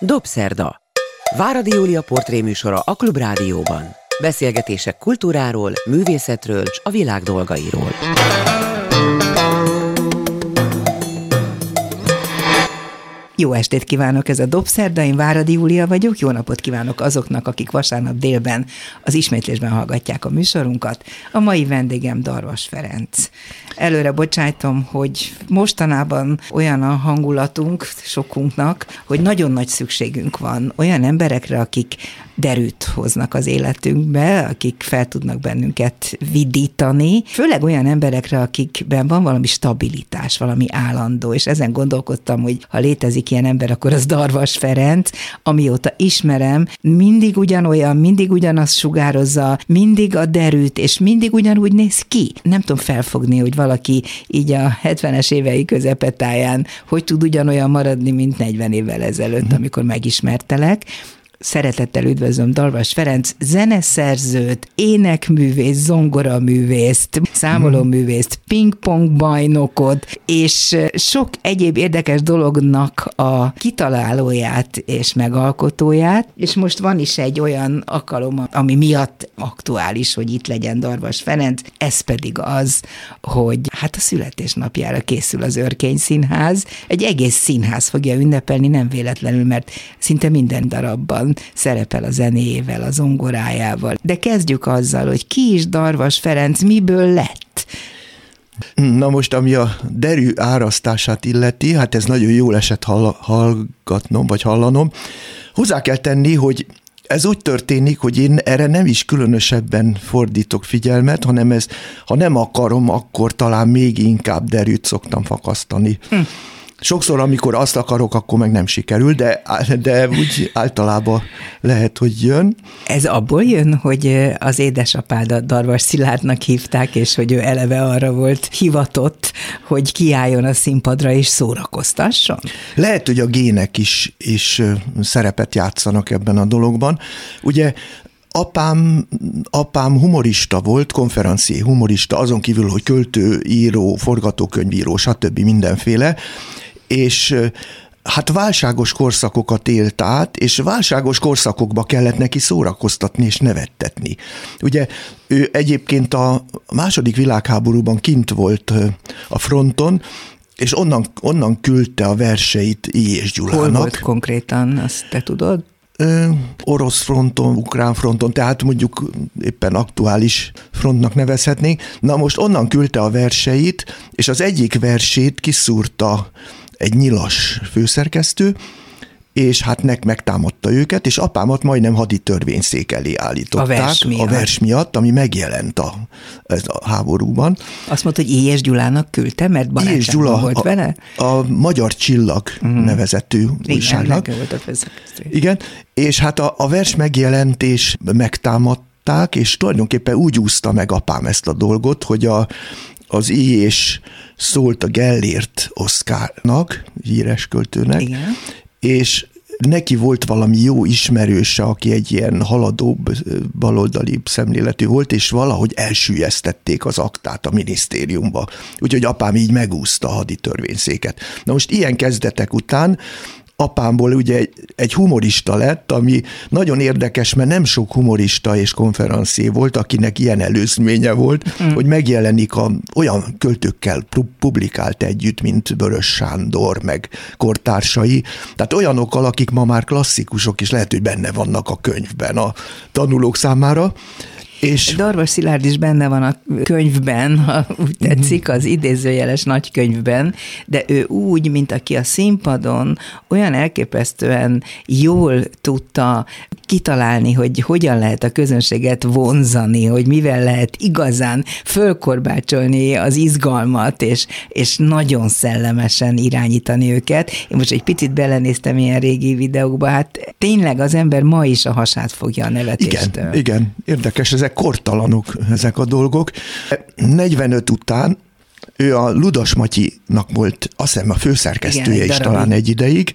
Dobszerda. Váradi Júlia portréműsora a Klubrádióban. Beszélgetések kultúráról, művészetről és a világ dolgairól. Jó estét kívánok, ez a Dobszerda, én Váradi Júlia vagyok, jó napot kívánok azoknak, akik vasárnap délben az ismétlésben hallgatják a műsorunkat. A mai vendégem Darvas Ferenc. Előre bocsájtom, hogy mostanában olyan a hangulatunk sokunknak, hogy nagyon nagy szükségünk van olyan emberekre, akik derűt hoznak az életünkbe, akik fel tudnak bennünket vidítani, főleg olyan emberekre, akikben van valami stabilitás, valami állandó, és ezen gondolkodtam, hogy ha létezik ilyen ember, akkor az Darvas Ferenc, amióta ismerem, mindig ugyanolyan, mindig ugyanazt sugározza, mindig a derűt, és mindig ugyanúgy néz ki. Nem tudom felfogni, hogy valaki így a 70-es évei közepetáján hogy tud ugyanolyan maradni, mint 40 évvel ezelőtt, amikor megismertelek szeretettel üdvözlöm Dalvas Ferenc, zeneszerzőt, énekművész, zongoraművészt, számolóművészt, pingpong bajnokot, és sok egyéb érdekes dolognak a kitalálóját és megalkotóját, és most van is egy olyan alkalom, ami miatt aktuális, hogy itt legyen Darvas Ferenc, ez pedig az, hogy hát a születésnapjára készül az Örkény Színház, egy egész színház fogja ünnepelni, nem véletlenül, mert szinte minden darabban szerepel a zenéjével, a zongorájával. De kezdjük azzal, hogy ki is Darvas Ferenc, miből lett? Na most, ami a derű árasztását illeti, hát ez nagyon jól esett hall- hallgatnom, vagy hallanom. Hozzá kell tenni, hogy ez úgy történik, hogy én erre nem is különösebben fordítok figyelmet, hanem ez, ha nem akarom, akkor talán még inkább derűt szoktam fakasztani. Hm. Sokszor, amikor azt akarok, akkor meg nem sikerül, de, de úgy általában lehet, hogy jön. Ez abból jön, hogy az édesapádat Darvas Szilárdnak hívták, és hogy ő eleve arra volt hivatott, hogy kiálljon a színpadra és szórakoztasson? Lehet, hogy a gének is, is szerepet játszanak ebben a dologban. Ugye apám, apám humorista volt, konferencié humorista, azon kívül, hogy költő, író, forgatókönyvíró, stb. mindenféle, és hát válságos korszakokat élt át, és válságos korszakokba kellett neki szórakoztatni és nevettetni. Ugye ő egyébként a második világháborúban kint volt a fronton, és onnan, onnan küldte a verseit I. és Gyulának. Hol volt konkrétan, azt te tudod? Ö, orosz fronton, ukrán fronton, tehát mondjuk éppen aktuális frontnak nevezhetnénk. Na most onnan küldte a verseit, és az egyik versét kiszúrta egy nyilas főszerkesztő, és hát nek megtámadta őket, és apámat majdnem hadi törvényszék elé állították. A vers miatt. A vers miatt, ami megjelent a, ez a háborúban. Azt mondta, hogy Éjes Gyulának küldte, mert Éjes Gyula volt a, vele? A Magyar Csillag uh-huh. nevezetű újságnak. Igen, volt a Igen, és hát a, a vers megjelentés megtámadták, és tulajdonképpen úgy úszta meg apám ezt a dolgot, hogy a, az I és szólt a Gellért Oszkárnak, híres költőnek, Igen. és neki volt valami jó ismerőse, aki egy ilyen haladóbb, baloldali szemléletű volt, és valahogy elsüllyesztették az aktát a minisztériumba. Úgyhogy apám így megúszta a haditörvényszéket. Na most ilyen kezdetek után apámból ugye egy, egy humorista lett, ami nagyon érdekes, mert nem sok humorista és konferencié volt, akinek ilyen előzménye volt, mm. hogy megjelenik a, olyan költőkkel publikált együtt, mint Börös Sándor, meg kortársai, tehát olyanokkal, akik ma már klasszikusok, és lehet, hogy benne vannak a könyvben a tanulók számára, és... Darvas Szilárd is benne van a könyvben, ha úgy tetszik, az idézőjeles nagykönyvben, de ő úgy, mint aki a színpadon olyan elképesztően jól tudta kitalálni, hogy hogyan lehet a közönséget vonzani, hogy mivel lehet igazán fölkorbácsolni az izgalmat, és, és nagyon szellemesen irányítani őket. Én most egy picit belenéztem ilyen régi videókba, hát tényleg az ember ma is a hasát fogja a nevetéstől. Igen, igen, érdekes, ezek kortalanok ezek a dolgok. 45 után ő a Ludas Matyinak volt, azt hiszem a főszerkesztője Igen, is talán egy ideig,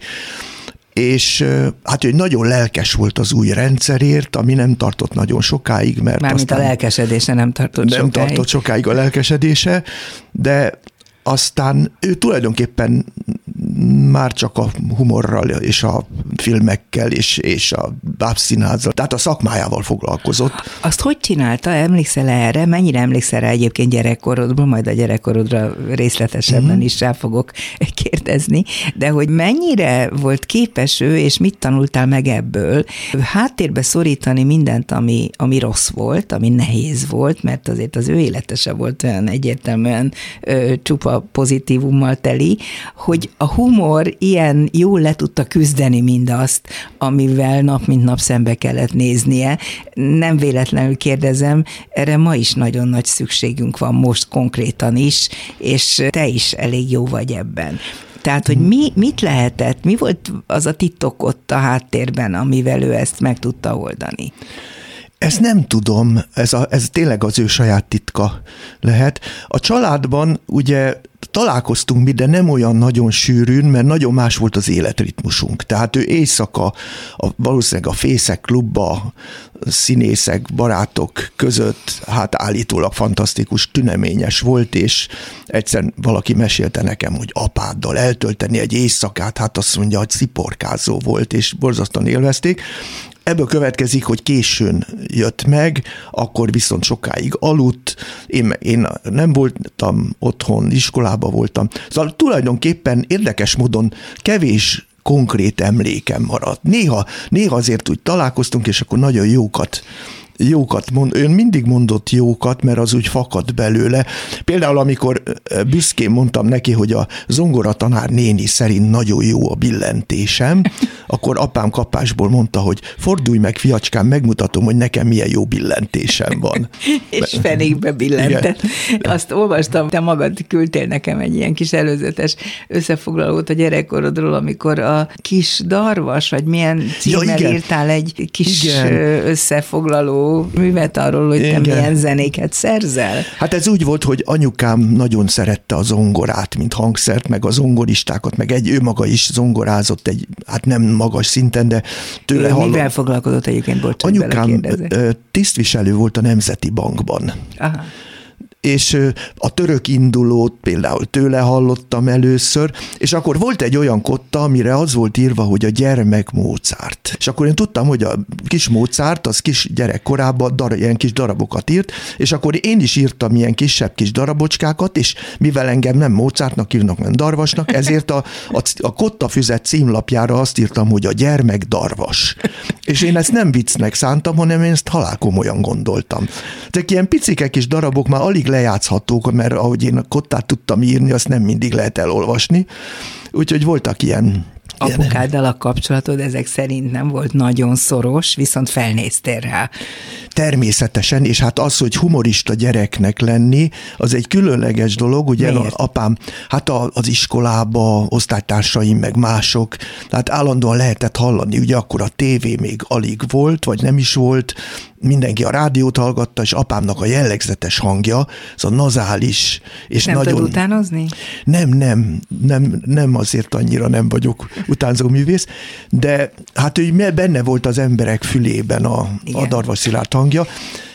és hát ő nagyon lelkes volt az új rendszerért, ami nem tartott nagyon sokáig, mert Mármint aztán... a lelkesedése nem tartott nem sokáig. tartott sokáig a lelkesedése, de aztán ő tulajdonképpen már csak a humorral és a filmekkel és, és a bábszínházzal, tehát a szakmájával foglalkozott. Azt hogy csinálta? Emlékszel erre? Mennyire emlékszel rá egyébként gyerekkorodban, majd a gyerekkorodra részletesebben mm-hmm. is rá fogok kérdezni, de hogy mennyire volt képes ő, és mit tanultál meg ebből, háttérbe szorítani mindent, ami, ami rossz volt, ami nehéz volt, mert azért az ő élete volt olyan egyértelműen ö, csupa pozitívummal teli, hogy a humor ilyen jól le tudta küzdeni mindazt, amivel nap mint nap szembe kellett néznie. Nem véletlenül kérdezem, erre ma is nagyon nagy szükségünk van most konkrétan is, és te is elég jó vagy ebben. Tehát, hogy mi, mit lehetett, mi volt az a titok ott a háttérben, amivel ő ezt meg tudta oldani? Ezt nem tudom, ez, a, ez tényleg az ő saját titka lehet. A családban ugye találkoztunk mi, de nem olyan nagyon sűrűn, mert nagyon más volt az életritmusunk. Tehát ő éjszaka a, valószínűleg a Fészek klubba, színészek, barátok között, hát állítólag fantasztikus, tüneményes volt, és egyszer valaki mesélte nekem, hogy apáddal eltölteni egy éjszakát, hát azt mondja, hogy sziporkázó volt, és borzasztóan élvezték. Ebből következik, hogy későn jött meg, akkor viszont sokáig aludt, én, én nem voltam otthon, iskolában voltam. Szóval tulajdonképpen érdekes módon kevés konkrét emlékem maradt. Néha, néha azért úgy találkoztunk, és akkor nagyon jókat jókat mond, ön mindig mondott jókat, mert az úgy fakad belőle. Például, amikor büszkén mondtam neki, hogy a zongora tanár néni szerint nagyon jó a billentésem, akkor apám kapásból mondta, hogy fordulj meg, fiacskám, megmutatom, hogy nekem milyen jó billentésem van. És fenékbe billentett. Igen. Azt olvastam, te magad küldtél nekem egy ilyen kis előzetes összefoglalót a gyerekkorodról, amikor a kis darvas, vagy milyen címmel ja, írtál egy kis igen. összefoglaló művet arról, hogy Igen. te milyen zenéket szerzel? Hát ez úgy volt, hogy anyukám nagyon szerette a zongorát, mint hangszert, meg a zongoristákat, meg egy ő maga is zongorázott egy, hát nem magas szinten, de tőle Ő hallom. Mivel foglalkozott egyébként, bocs, Anyukám tisztviselő volt a Nemzeti Bankban. Aha és a török indulót például tőle hallottam először, és akkor volt egy olyan kotta, amire az volt írva, hogy a gyermek Mozart. És akkor én tudtam, hogy a kis Mozart, az kis gyerek korában dar, ilyen kis darabokat írt, és akkor én is írtam ilyen kisebb kis darabocskákat, és mivel engem nem Mozartnak írnak, nem Darvasnak, ezért a, a, a kotta füzet címlapjára azt írtam, hogy a gyermek Darvas. És én ezt nem viccnek szántam, hanem én ezt halálkomolyan gondoltam. Ezek ilyen picike kis darabok már alig lejátszhatók, mert ahogy én a kottát tudtam írni, azt nem mindig lehet elolvasni. Úgyhogy voltak ilyen apukáddal a kapcsolatod ezek szerint nem volt nagyon szoros, viszont felnéztél rá. Természetesen, és hát az, hogy humorista gyereknek lenni, az egy különleges dolog, ugye Miért? apám, hát az iskolába, osztálytársaim, meg mások, tehát állandóan lehetett hallani, ugye akkor a tévé még alig volt, vagy nem is volt, mindenki a rádiót hallgatta, és apámnak a jellegzetes hangja, az a nazális, és nem nagyon... Nem utánozni? Nem, nem, nem, nem azért annyira nem vagyok utánzó művész, de hát ő benne volt az emberek fülében a, a Darva Szilárd hangja,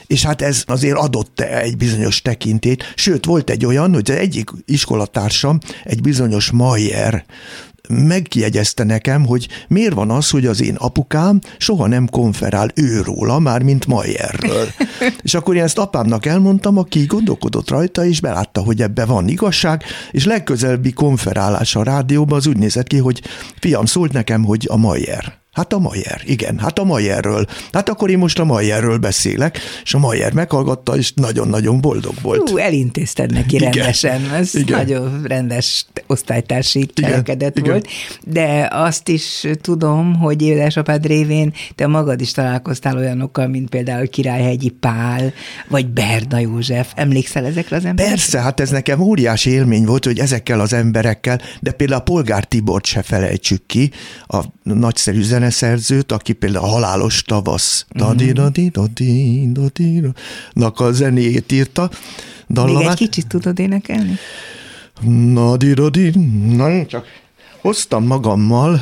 és hát ez azért adott egy bizonyos tekintét. Sőt, volt egy olyan, hogy az egyik iskolatársam, egy bizonyos Mayer megjegyezte nekem, hogy miért van az, hogy az én apukám soha nem konferál őróla, már mint Mayerről. és akkor én ezt apámnak elmondtam, aki gondolkodott rajta, és belátta, hogy ebbe van igazság, és legközelebbi konferálás a rádióban az úgy nézett ki, hogy fiam, szólt nekem, hogy a Mayer. Hát a Mayer, igen, hát a Mayerről. Hát akkor én most a Mayerről beszélek, és a Mayer meghallgatta, és nagyon-nagyon boldog volt. Hú, elintézted neki igen. rendesen, ez igen. nagyon rendes osztálytársi cselekedet volt, de azt is tudom, hogy édesapád révén te magad is találkoztál olyanokkal, mint például Királyhegyi Pál, vagy Berda József. Emlékszel ezekre az emberekre? Persze, hát ez nekem óriási élmény volt, hogy ezekkel az emberekkel, de például a Polgár Tibort se felejtsük ki, a nagyszerű zene zeneszerzőt, aki például a Halálos Tavasz nak a zenéjét írta. Dallamát. Még egy kicsit tudod énekelni? Na, na, csak hoztam magammal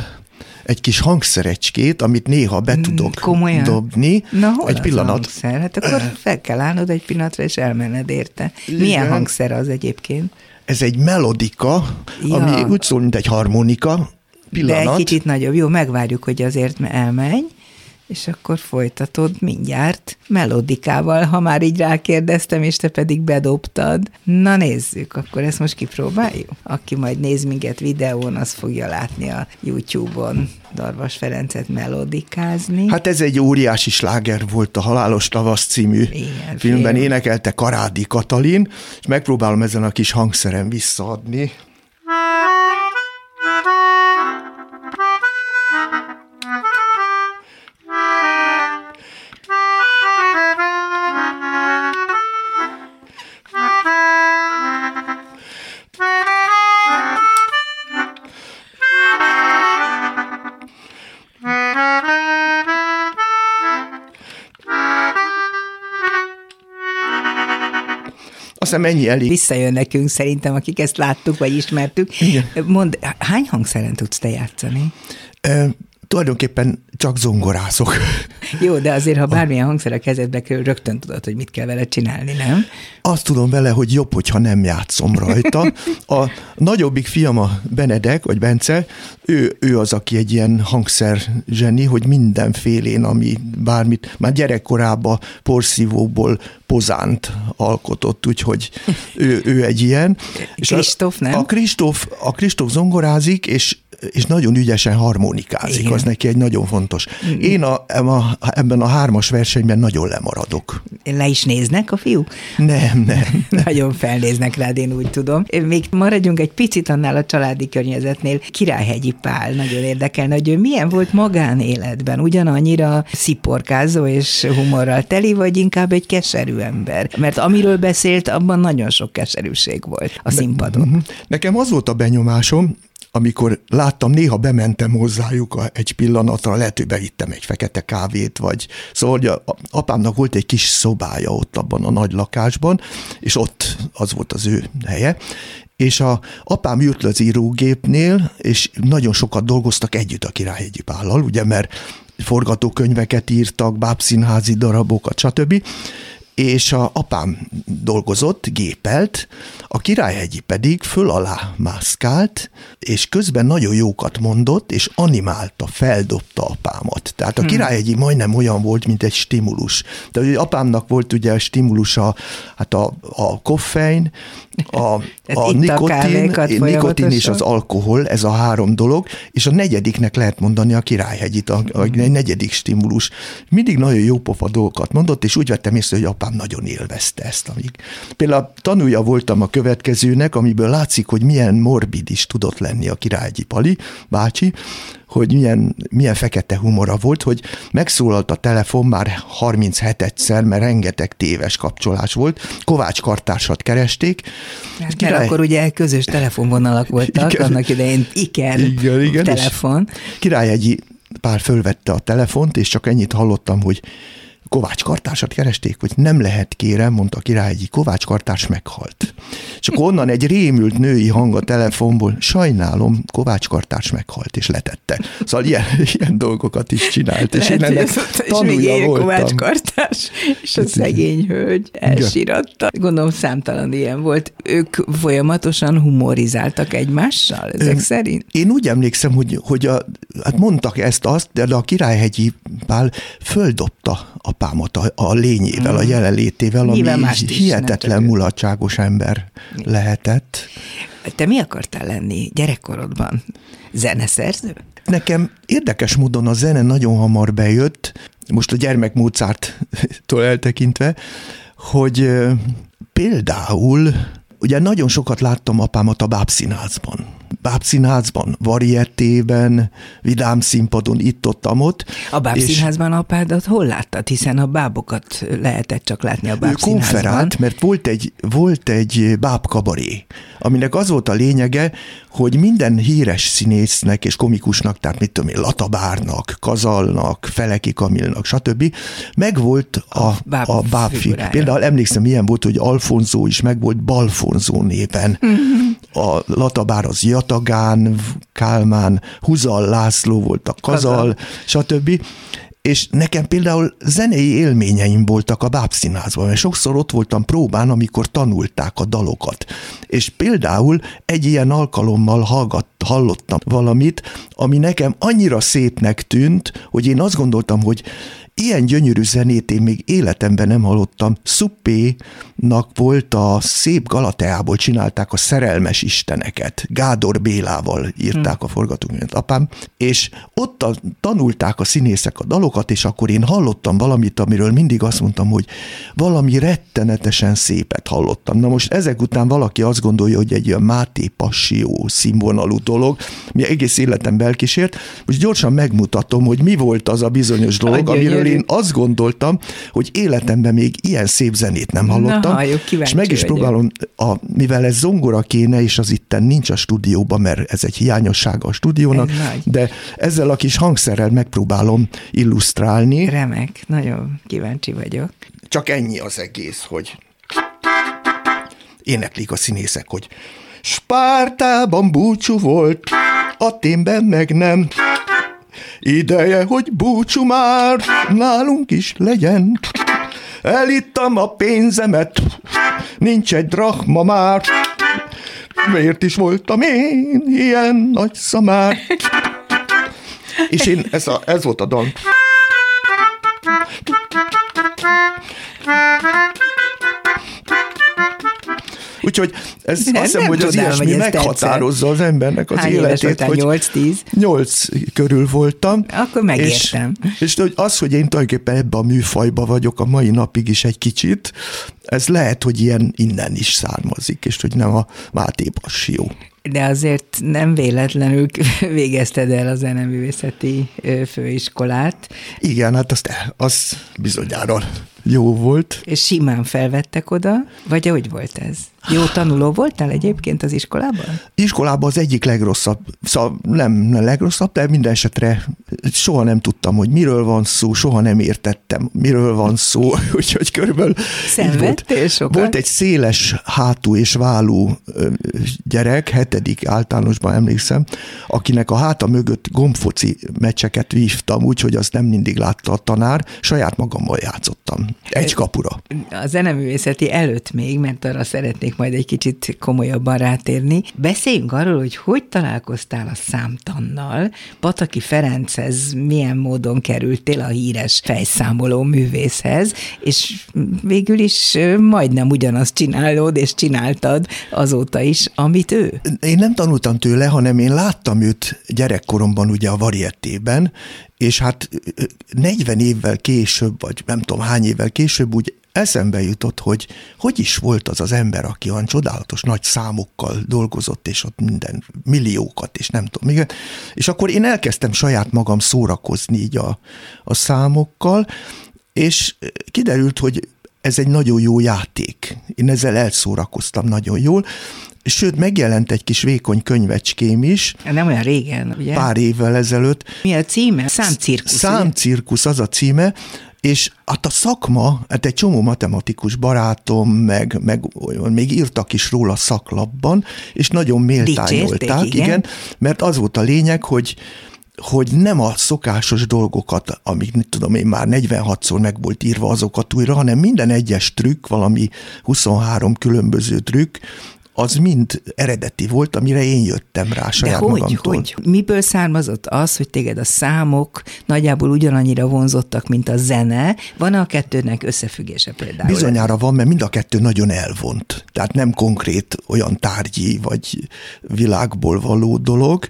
egy kis hangszerecskét, amit néha be mm, tudok Komolyan? dobni. Na, hol egy pillanat. hangszer? Hát akkor fel kell állnod egy pillanatra, és elmenned érte. Milyen Igen. hangszer az egyébként? Ez egy melodika, ja. ami úgy szól, mint egy harmonika, pillanat. De egy kicsit nagyobb. Jó, megvárjuk, hogy azért elmenj és akkor folytatod mindjárt melodikával, ha már így rákérdeztem, és te pedig bedobtad. Na nézzük, akkor ezt most kipróbáljuk? Aki majd néz minket videón, az fogja látni a YouTube-on Darvas Ferencet melodikázni. Hát ez egy óriási sláger volt a Halálos Tavasz című Igen, filmben, film. énekelte Karádi Katalin, és megpróbálom ezen a kis hangszeren visszaadni. Hiszem ennyi elég. Visszajön nekünk szerintem, akik ezt láttuk, vagy ismertük. Igen. Mond, hány hangszeren tudsz te játszani? tulajdonképpen csak zongorázok. Jó, de azért, ha bármilyen hangszer a kezedbe kerül, rögtön tudod, hogy mit kell vele csinálni, nem? Azt tudom vele, hogy jobb, hogyha nem játszom rajta. A nagyobbik fiam, a Benedek, vagy Bence, ő, ő az, aki egy ilyen hangszer zseni, hogy mindenfélén, ami bármit, már gyerekkorában porszívóból pozánt alkotott, úgyhogy ő, ő egy ilyen. Kristóf, nem? A Kristóf, a Kristóf zongorázik, és és nagyon ügyesen harmonikázik, Igen. az neki egy nagyon fontos. Én a, a, ebben a hármas versenyben nagyon lemaradok. Le is néznek a fiú? Nem, nem. nagyon felnéznek rád, én úgy tudom. Még maradjunk egy picit annál a családi környezetnél. Királyhegyi Pál, nagyon érdekelne, hogy ő milyen volt magánéletben? Ugyanannyira sziporkázó és humorral teli, vagy inkább egy keserű ember? Mert amiről beszélt, abban nagyon sok keserűség volt a színpadon. Mhm. Nekem az volt a benyomásom, amikor láttam, néha bementem hozzájuk egy pillanatra, lehet, hogy beittem egy fekete kávét, vagy szóval hogy a, apámnak volt egy kis szobája ott abban a nagy lakásban, és ott az volt az ő helye, és a apám ült le az írógépnél, és nagyon sokat dolgoztak együtt a Királyhegyi Pállal, ugye, mert forgatókönyveket írtak, bábszínházi darabokat, stb és a apám dolgozott, gépelt, a királyhegyi pedig föl alá mászkált, és közben nagyon jókat mondott, és animálta, feldobta apámat. Tehát a hmm. királyhegyi majdnem olyan volt, mint egy stimulus. De ugye apámnak volt ugye a stimulusa, hát a, a koffein, a, a nikotin, a nikotin és az alkohol, ez a három dolog, és a negyediknek lehet mondani a királyhegyit, a, a negyedik stimulus. Mindig nagyon jó pofa dolgokat mondott, és úgy vettem észre, hogy apám nagyon élvezte ezt. Amíg. Például tanulja voltam a következőnek, amiből látszik, hogy milyen morbid is tudott lenni a királyhegyi Pali bácsi, hogy milyen, milyen fekete humora volt, hogy megszólalt a telefon már 37 egyszer, mert rengeteg téves kapcsolás volt. Kovács kartársat keresték. Hát, király... Mert akkor ugye közös telefonvonalak voltak, igen. annak idején Iker igen, igen, telefon. Királyegyi pár fölvette a telefont, és csak ennyit hallottam, hogy Kovács kartársat keresték, hogy nem lehet kérem, mondta a királyegyi, Kovács kartárs meghalt. És akkor onnan egy rémült női hang a telefonból, sajnálom, Kovács kartárs meghalt, és letette. Szóval ilyen, ilyen dolgokat is csinált, és én ennek tanulja és voltam. Kovács kartárs, és a szegény hölgy elsíratta. Gondolom számtalan ilyen volt. Ők folyamatosan humorizáltak egymással, ezek Ö, szerint? Én úgy emlékszem, hogy, hogy a, hát mondtak ezt azt, de a királyhegyi Pál földobta a apámat a, a lényével, mm. a jelenlétével, ami így hihetetlen mulatságos ember lehetett. Te mi akartál lenni gyerekkorodban? Zeneszerző? Nekem érdekes módon a zene nagyon hamar bejött, most a gyermek Mozarttól eltekintve, hogy például ugye nagyon sokat láttam apámat a bábszínházban bábszínházban, varietében, vidám színpadon, itt-ott, ott. A bábszínházban apádat hol láttad? Hiszen a bábokat lehetett csak látni a bábszínházban. konferált, mert volt egy, volt egy bábkabaré, aminek az volt a lényege, hogy minden híres színésznek és komikusnak, tehát mit tudom én, Latabárnak, Kazalnak, Feleki Kamilnak, stb. megvolt a, a, báb a bábfi. Például emlékszem, ilyen volt, hogy Alfonzó is meg volt Balfonzó néven. A Latabár az Jatagán, Kálmán, Huzal László volt a Kazal, stb. és nekem például zenei élményeim voltak a bábszínházban, mert sokszor ott voltam próbán, amikor tanulták a dalokat. És például egy ilyen alkalommal hallgat, hallottam valamit, ami nekem annyira szépnek tűnt, hogy én azt gondoltam, hogy Ilyen gyönyörű zenét én még életemben nem hallottam. Szuppénak volt a szép Galateából csinálták a szerelmes isteneket. Gádor Bélával írták hmm. a forgatókönyvet apám, és ott a, tanulták a színészek a dalokat, és akkor én hallottam valamit, amiről mindig azt mondtam, hogy valami rettenetesen szépet hallottam. Na most ezek után valaki azt gondolja, hogy egy olyan Máté Passió színvonalú dolog, mi egész életem belkísért, most gyorsan megmutatom, hogy mi volt az a bizonyos dolog, amiről amiről én azt gondoltam, hogy életemben még ilyen szép zenét nem hallottam. Na, halljuk, és meg is vagyok. próbálom, a, mivel ez zongora kéne, és az itten nincs a stúdióban, mert ez egy hiányossága a stúdiónak, de ezzel a kis hangszerrel megpróbálom illusztrálni. Remek, nagyon kíváncsi vagyok. Csak ennyi az egész, hogy éneklik a színészek, hogy Spártában búcsú volt, Aténben meg nem. Ideje, hogy búcsú már nálunk is legyen. Elittam a pénzemet, nincs egy drachma már. Miért is voltam én ilyen nagy szamár? És én, ez, a, ez volt a dal. Úgyhogy ez nem, azt hiszem, hogy az ilyesmi meghatározza az embernek az Hány életét. Hogy 8-10? 8 körül voltam. Akkor megértem. És, és hogy az, hogy én tulajdonképpen ebbe a műfajba vagyok a mai napig is egy kicsit, ez lehet, hogy ilyen innen is származik, és hogy nem a Máté Passió. De azért nem véletlenül végezted el a zeneművészeti főiskolát. Igen, hát azt, az bizonyára jó volt. És simán felvettek oda, vagy hogy volt ez? Jó tanuló voltál egyébként az iskolában? Iskolában az egyik legrosszabb, szóval nem, nem legrosszabb, de minden esetre soha nem tudtam, hogy miről van szó, soha nem értettem, miről van szó, úgyhogy körülbelül Szenvedtél sokat? Volt egy széles hátú és válú gyerek, hetedik általánosban emlékszem, akinek a háta mögött gombfoci meccseket vívtam, úgyhogy azt nem mindig látta a tanár, saját magammal játszottam. Egy kapura. A zeneművészeti előtt még, mert arra szeretnék majd egy kicsit komolyabban rátérni. Beszéljünk arról, hogy hogy találkoztál a számtannal, Pataki Ferenchez milyen módon kerültél a híres fejszámoló művészhez, és végül is majdnem ugyanazt csinálod, és csináltad azóta is, amit ő. Én nem tanultam tőle, hanem én láttam őt gyerekkoromban ugye a variettében, és hát 40 évvel később, vagy nem tudom hány évvel később úgy eszembe jutott, hogy hogy is volt az az ember, aki olyan csodálatos nagy számokkal dolgozott, és ott minden milliókat, és nem tudom, igen. És akkor én elkezdtem saját magam szórakozni így a, a számokkal, és kiderült, hogy ez egy nagyon jó játék. Én ezzel elszórakoztam nagyon jól, Sőt, megjelent egy kis vékony könyvecském is. Nem olyan régen, ugye? Pár évvel ezelőtt. Mi a címe? Számcirkusz. Számcirkusz az a címe, és hát a szakma, hát egy csomó matematikus barátom, meg, meg még írtak is róla szaklapban, és nagyon méltányolták, igen. igen, mert az volt a lényeg, hogy hogy nem a szokásos dolgokat, amik, tudom én, már 46-szor meg volt írva azokat újra, hanem minden egyes trükk, valami 23 különböző trükk, az mind eredeti volt, amire én jöttem rá saját De hogy, magamtól. hogy? Miből származott az, hogy téged a számok nagyjából ugyanannyira vonzottak, mint a zene? Van a kettőnek összefüggése például? Bizonyára van, mert mind a kettő nagyon elvont. Tehát nem konkrét olyan tárgyi vagy világból való dolog.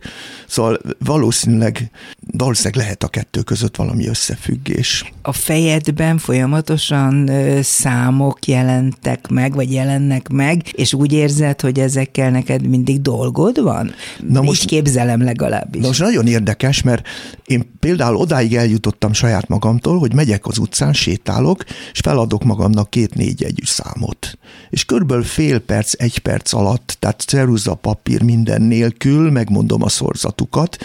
Szóval valószínűleg, valószínűleg lehet a kettő között valami összefüggés. A fejedben folyamatosan számok jelentek meg, vagy jelennek meg, és úgy érzed, érzed, hogy ezekkel neked mindig dolgod van? Na Így most, képzelem legalábbis. Na most nagyon érdekes, mert én például odáig eljutottam saját magamtól, hogy megyek az utcán, sétálok, és feladok magamnak két-négy egyű számot. És körülbelül fél perc, egy perc alatt, tehát ceruza papír minden nélkül, megmondom a szorzatukat,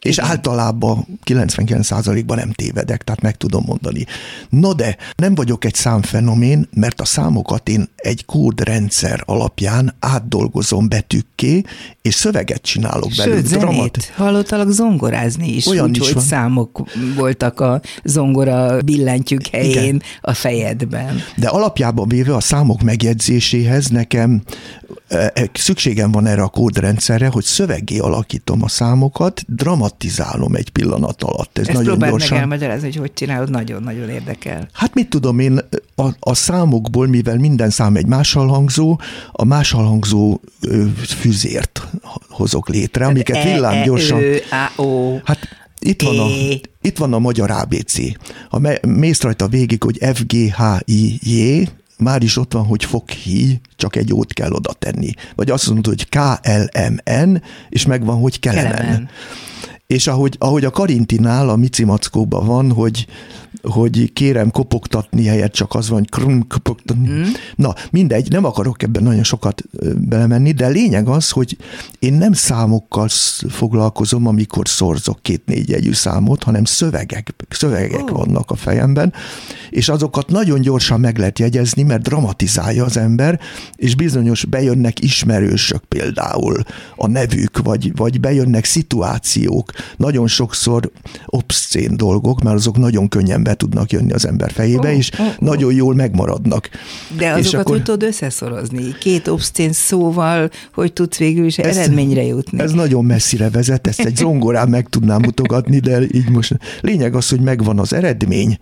És Igen. általában 99%-ban nem tévedek, tehát meg tudom mondani. Na de nem vagyok egy számfenomén, mert a számokat én egy kódrendszer alapján átdolgozom betűkké, és szöveget csinálok belőle. Sőt. Dramat... Hallottalak zongorázni is, Olyan úgy, is hogy van. számok voltak a zongora billentyűk helyén Igen. a fejedben. De alapjában véve a számok megjegyzéséhez nekem szükségem van erre a kódrendszerre, hogy szöveggé alakítom a számokat, dramatizálom egy pillanat alatt. Ez Ezt nagyon gyorsan. meg elmagyarázni, hogy hogy csinálod, nagyon-nagyon érdekel. Hát mit tudom én, a, a számokból, mivel minden szám egy máshalhangzó, a máshalhangzó füzért hozok létre, amiket e, villámgyorsan... E, hát itt van, a, itt van a magyar ABC. Ha mész rajta végig, hogy F, G, H, I, J, már is ott van, hogy foghí, csak egy ót kell oda tenni. Vagy azt mondod, hogy K-L-M-N, és megvan, hogy kelemen. kelemen. És ahogy, ahogy a Karintinál, a Mici Mackóban van, hogy hogy kérem kopogtatni helyett csak az van, hogy krum, kopogtatni. Mm. Na, mindegy, nem akarok ebben nagyon sokat belemenni, de lényeg az, hogy én nem számokkal foglalkozom, amikor szorzok két-négy jegyű számot, hanem szövegek, szövegek oh. vannak a fejemben, és azokat nagyon gyorsan meg lehet jegyezni, mert dramatizálja az ember, és bizonyos bejönnek ismerősök például a nevük, vagy, vagy bejönnek szituációk, nagyon sokszor obszcén dolgok, mert azok nagyon könnyen be tudnak jönni az ember fejébe, oh, és oh, oh. nagyon jól megmaradnak. De azokat és akkor... hogy tudod összeszorozni? Két obszcén szóval, hogy tudsz végül is ez, eredményre jutni? Ez nagyon messzire vezet, ezt egy zongorán meg tudnám mutogatni, de így most lényeg az, hogy megvan az eredmény,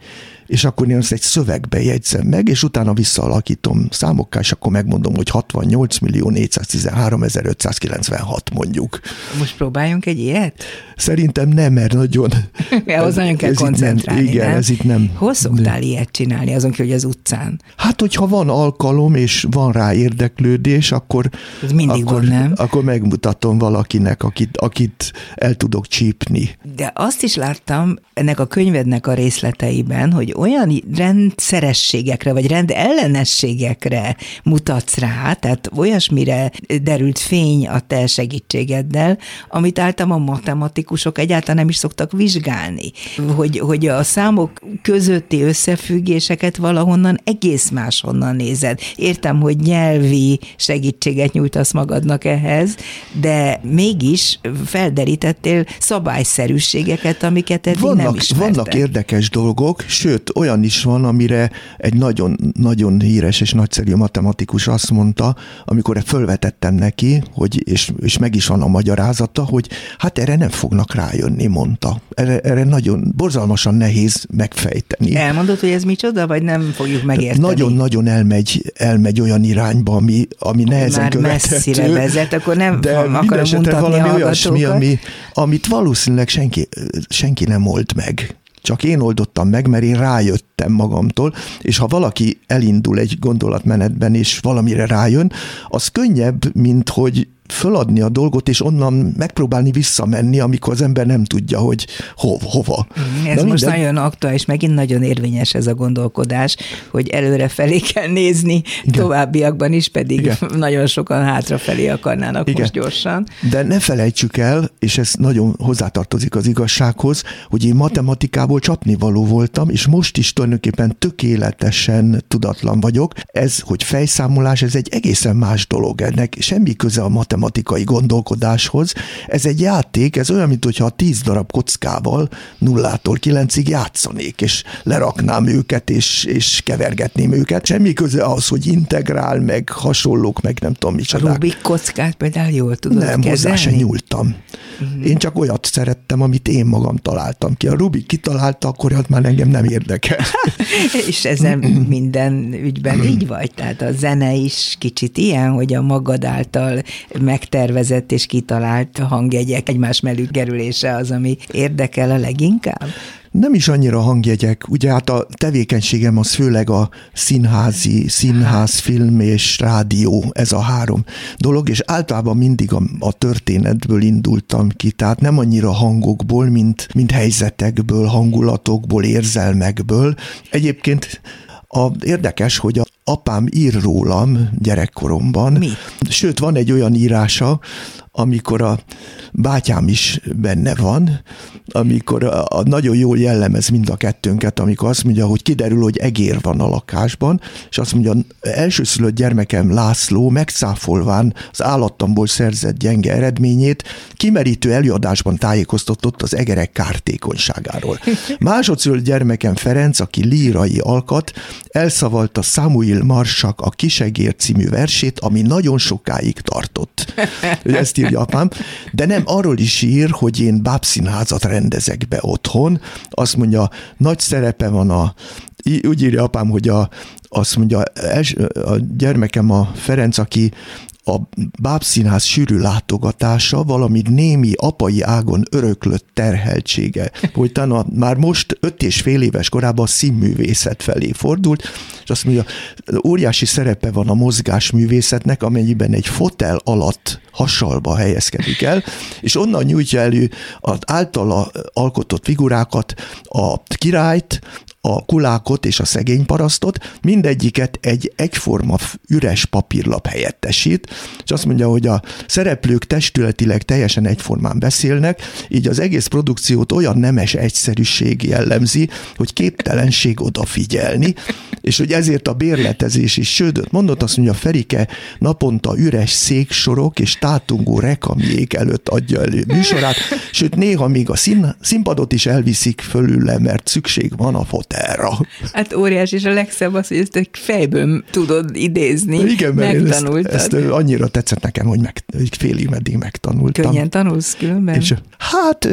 és akkor én azt egy szövegbe jegyzem meg, és utána visszaalakítom számokká, és akkor megmondom, hogy 68 millió 413 596 mondjuk. Most próbáljunk egy ilyet? Szerintem nem, mert nagyon... Ahhoz nagyon kell koncentrálni, nem, Igen, nem? ez itt nem... Hol szoktál ilyet csinálni, azon ki, hogy az utcán? Hát, hogyha van alkalom, és van rá érdeklődés, akkor... Ez mindig akkor, van, nem? Akkor megmutatom valakinek, akit, akit el tudok csípni. De azt is láttam ennek a könyvednek a részleteiben, hogy olyan rendszerességekre, vagy rendellenességekre mutatsz rá, tehát olyasmire derült fény a te segítségeddel, amit általában a matematikusok egyáltalán nem is szoktak vizsgálni. Hogy, hogy a számok közötti összefüggéseket valahonnan egész máshonnan nézed. Értem, hogy nyelvi segítséget nyújtasz magadnak ehhez, de mégis felderítettél szabályszerűségeket, amiket eddig vannak, nem ismertek. Vannak érdekes dolgok, sőt, olyan is van, amire egy nagyon, nagyon híres és nagyszerű matematikus azt mondta, amikor fölvetettem neki, hogy, és, és meg is van a magyarázata, hogy hát erre nem fognak rájönni, mondta. Erre, erre nagyon borzalmasan nehéz megfejteni. Elmondod, hogy ez micsoda, vagy nem fogjuk megérteni? Nagyon-nagyon elmegy, elmegy olyan irányba, ami, ami nehezen Már követhető. messzire vezet, akkor nem de akarom mutatni valami olyasmi, ami, amit valószínűleg senki, senki nem old meg. Csak én oldottam meg, mert én rájöttem magamtól, és ha valaki elindul egy gondolatmenetben, és valamire rájön, az könnyebb, mint hogy föladni a dolgot, és onnan megpróbálni visszamenni, amikor az ember nem tudja, hogy ho, hova. Ez Na most minden... nagyon aktuális, megint nagyon érvényes ez a gondolkodás, hogy előre felé kell nézni, Igen. továbbiakban is pedig Igen. nagyon sokan hátrafelé akarnának Igen. most gyorsan. De ne felejtsük el, és ez nagyon hozzátartozik az igazsághoz, hogy én matematikából csapnivaló voltam, és most is tulajdonképpen tökéletesen tudatlan vagyok. Ez, hogy fejszámolás, ez egy egészen más dolog. Ennek semmi köze a matematikához matematikai gondolkodáshoz. Ez egy játék, ez olyan, mintha tíz darab kockával nullától kilencig játszanék, és leraknám őket, és, és kevergetném őket. Semmi köze az, hogy integrál, meg hasonlók, meg nem tudom A Rubik kockát például jól tudod Nem, kezelni? hozzá se nyúltam. Uh-huh. Én csak olyat szerettem, amit én magam találtam ki. A Rubik kitalálta, akkor az már engem nem érdekel. és ezen minden ügyben így vagy? Tehát a zene is kicsit ilyen, hogy a magad által megtervezett és kitalált hangjegyek egymás mellük kerülése az, ami érdekel a leginkább? Nem is annyira hangjegyek, ugye hát a tevékenységem az főleg a színházi, színház, film és rádió, ez a három dolog, és általában mindig a, a történetből indultam ki, tehát nem annyira hangokból, mint, mint helyzetekből, hangulatokból, érzelmekből. Egyébként a, érdekes, hogy a apám ír rólam gyerekkoromban. Mi? Sőt, van egy olyan írása, amikor a bátyám is benne van, amikor a, a nagyon jól jellemez mind a kettőnket, amikor azt mondja, hogy kiderül, hogy egér van a lakásban, és azt mondja, elsőszülött gyermekem László megszáfolván az állattamból szerzett gyenge eredményét, kimerítő előadásban tájékoztatott az egerek kártékonyságáról. Másodszülött gyermekem Ferenc, aki lírai alkat, elszavalta Samuel Marsak a Kisegér című versét, ami nagyon sokáig tartott. Ezt írja apám. De nem, arról is ír, hogy én bábszínházat rendezek be otthon. Azt mondja, nagy szerepe van a úgy írja apám, hogy a, azt mondja, a gyermekem a Ferenc, aki a bábszínház sűrű látogatása, valamint némi apai ágon öröklött terheltsége. Folytán már most öt és fél éves korában a színművészet felé fordult, és azt mondja, óriási szerepe van a mozgásművészetnek, amennyiben egy fotel alatt hasalba helyezkedik el, és onnan nyújtja elő az általa alkotott figurákat, a királyt, a kulákot és a szegény parasztot, mindegyiket egy egyforma üres papírlap helyettesít, és azt mondja, hogy a szereplők testületileg teljesen egyformán beszélnek, így az egész produkciót olyan nemes egyszerűség jellemzi, hogy képtelenség odafigyelni, és hogy ezért a bérletezés is sődött. Mondott, azt mondja, Ferike naponta üres széksorok és tátungó rekamiék előtt adja elő műsorát, sőt néha még a szín, színpadot is elviszik fölül mert szükség van a fotelra. Hát óriás, és a legszebb az, hogy ezt egy fejből tudod idézni. Igen, mert ezt, ezt, annyira tetszett nekem, hogy, meg, hogy félig meddig megtanultam. Könnyen tanulsz különben? És, hát